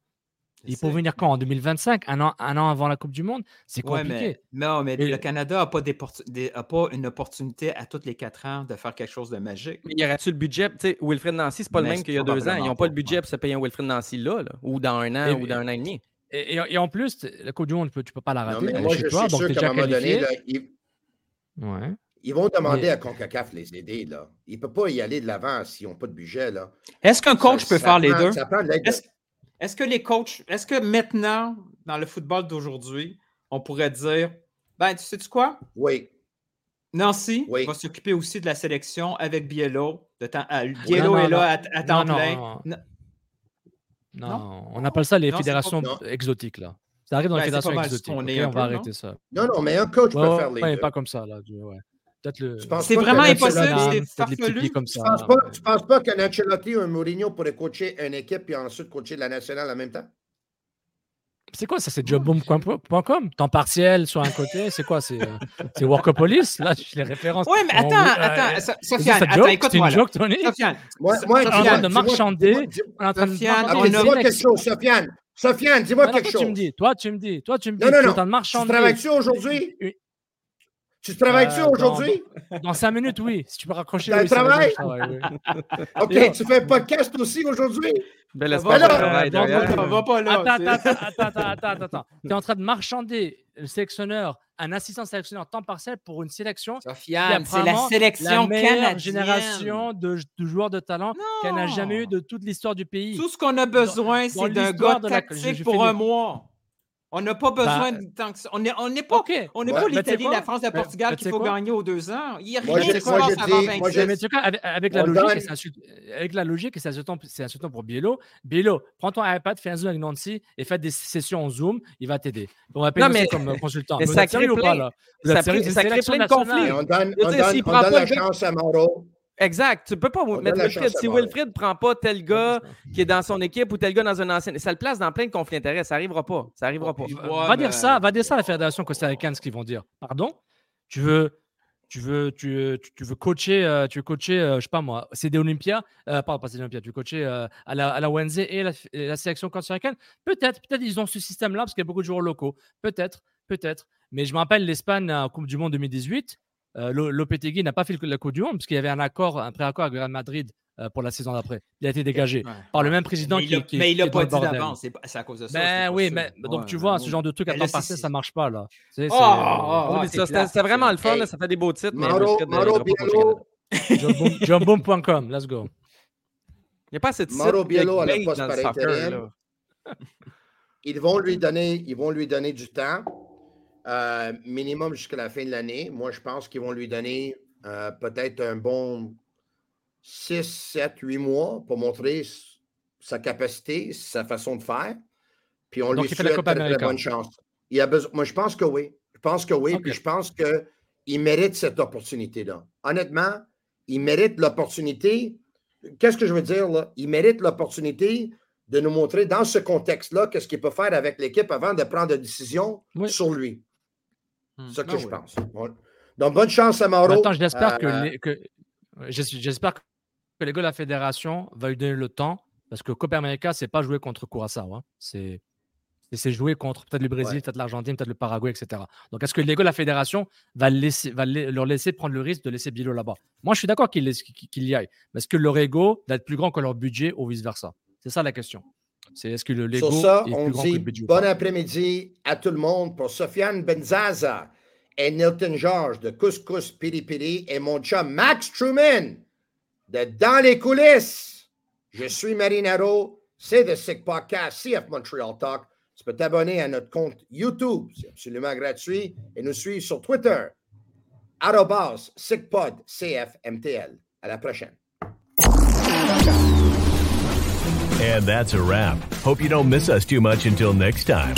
Il peut venir quand? En 2025 un an, un an avant la Coupe du Monde? C'est compliqué. non, mais le Canada n'a pas, pas, une opportunité à tous les quatre ans de faire quelque chose de magique. Mais y aurait-tu le budget? Tu sais, Wilfred Nancy, c'est pas le même qu'il y a deux ans. Ils n'ont pas le budget pour se payer un Wilfred Nancy là, ou dans un an, ou dans un an et demi. Et, en plus, la Coupe du Monde, tu ne peux, pas la rater. Non, moi, je toi, suis sûr qu'à un moment donné, ils... vont demander à CONCACAF les aider. Là. Ils ne peuvent pas y aller de l'avant s'ils n'ont pas de budget. Est-ce qu'un coach peut faire les deux? Est-ce que les coachs, est-ce que maintenant, dans le football d'aujourd'hui, on pourrait dire, ben, tu sais-tu quoi? Oui. Nancy va s'occuper aussi de la sélection avec Biello. De temps, Biello est là à, temps plein. Non, on appelle ça les fédérations exotiques, là. Ça arrive dans les ben, fédérations exotiques. On, on va arrêter ça. Non, non, mais un coach peut faire les ouais, pas comme ça, là. Ouais. Le... C'est vraiment impossible, c'est farfelu. Comme ça, tu ne penses, pas, tu penses pas qu'un Ancelotti ou un Mourinho pourrait coacher une équipe et ensuite coacher la nationale en même temps? C'est quoi ça C'est jobboom.com Temps partiel sur un côté C'est quoi? C'est euh, Workopolis? Là, les références. Oui, mais attends, attends, Sofiane, attends, écoute-moi. C'est une joke, Tony? Sofiane, moi, moi, on est en train de marchander. On est en train de Dis-moi quelque chose, Sofiane. Sofiane, dis-moi quelque chose. Tu me dis, toi, tu me dis, toi, tu me dis. Non, non, non. Tu travailles-tu aujourd'hui? tu travailles-tu euh, aujourd'hui? Dans, cinq minutes, oui. Si tu peux raccrocher. Tu travailles? OK, tu fais un podcast aussi aujourd'hui? Ben, laisse pas va pas là. Attends, attends, attends, attends, attends. Tu es en train de marchander le sélectionneur, un assistant sélectionneur temps partiel pour une sélection. Sofiane, c'est la sélection la canadienne. génération de, joueurs de talent qu'elle n'a jamais eu de toute l'histoire du pays. Tout ce qu'on a besoin, c'est d'un gars tactique pour un mois. On n'a pas besoin bah, de tant que ça. On n'est on pas, on est pas l'Italie, la France, le Portugal qu'il faut gagner aux deux ans. Il n'y a rien qui se passe avant 26. Mais tu vois, avec, avec, la logique, et avec la logique, c'est insultant pour Bielo. Bielo, prends ton iPad, fais un Zoom avec Nancy et fais des sessions en Zoom, il va t'aider. On va payer mais, comme consultant. Mais ça crée plein, ça, crée plein de conflits. On donne, on donne, on donne la chance à Mauro. Exact. Tu peux pas mettre Wilfred. Si Wilfred ne prend pas tel gars qui est dans son équipe ou tel gars dans une ancienne, ça le place dans plein de conflits d'intérêts. Ça n'arrivera pas. Ça arrivera pas. va dire ça, va dire ça à la Fédération costaricaine, ce qu'ils vont dire. Pardon? Tu veux, tu veux, tu, tu, veux coacher, euh, tu veux coacher, euh, je sais pas moi, CD Olympia, euh, pardon, pas CD Olympia, tu veux coacher euh, à, la, à la Wednesday et la, sélection costaricaine? Peut-être, peut-être ils ont ce système-là parce qu'il y a beaucoup de joueurs locaux. Peut-être, peut-être. Mais je me rappelle l'Espagne en Coupe du Monde 2018 euh, Lopetegui n'a pas fait la Coupe du Monde parce qu'il y avait un accord, un préaccord avec Real Madrid euh, pour la saison d'après. Il a été dégagé par le même président mais qui, il Mais il l'a pas dit d'avant, c'est à cause de ça. Ben oui, mais donc tu vois, ce genre de truc à temps passé, ça marche pas là. C'est oh, oh, vraiment le fun, ça fait des beaux titres. Maro, Jumboom.com, let's go. Il n'y a pas cette Mauro Biello à la poste par Ils vont lui donner, ils vont lui donner du temps. Euh, minimum jusqu'à la fin de l'année. Moi, je pense qu'ils vont lui donner euh, peut-être un bon 6, 7, 8 mois pour montrer sa capacité, sa façon de faire. Puis on lui souhaite très bonne chance. Il a besoin... Moi, je pense que oui. Je pense que oui. Puis je pense qu'il mérite cette opportunité-là. Honnêtement, il mérite l'opportunité. Qu'est-ce que je veux dire là? Il mérite l'opportunité de nous montrer dans ce contexte-là qu'est-ce qu'il peut faire avec l'équipe avant de prendre une décision sur lui. C'est ce que ah je pense. Donc, bonne chance à Mauro. Attends, j'espère que, euh, que j'espère que les gars de la fédération vont lui donner le temps parce que Copa América, c'est pas jouer contre Curaçao. Hein. C'est c'est jouer contre peut-être le Brésil, peut-être l'Argentine, peut-être le Paraguay, etc. Donc, est-ce que les gars de la fédération va, laisser, va leur laisser prendre le risque de laisser Bilo là-bas? Moi, je suis d'accord qu'il y aille. Mais est-ce que leur ego d'être plus grand que leur budget ou vice-versa? C'est ça la question. C'est est-ce que le Lego Sur ça, on dit bon après-midi à tout le monde pour Sofiane Benzaza et Nilton George de Couscous Piri Piri et mon chum Max Truman de Dans les coulisses. Je suis Marinaro, c'est The Sick Podcast, CF Montreal Talk. Tu peux t'abonner à notre compte YouTube, c'est absolument gratuit, et nous suivre sur Twitter, arrobas, SickPod, CFMTL. À la prochaine. And that's a wrap. Hope you don't miss us too much until next time.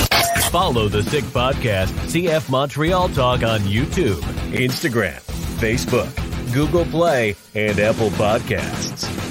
Follow the Sick Podcast, CF Montreal Talk on YouTube, Instagram, Facebook, Google Play, and Apple Podcasts.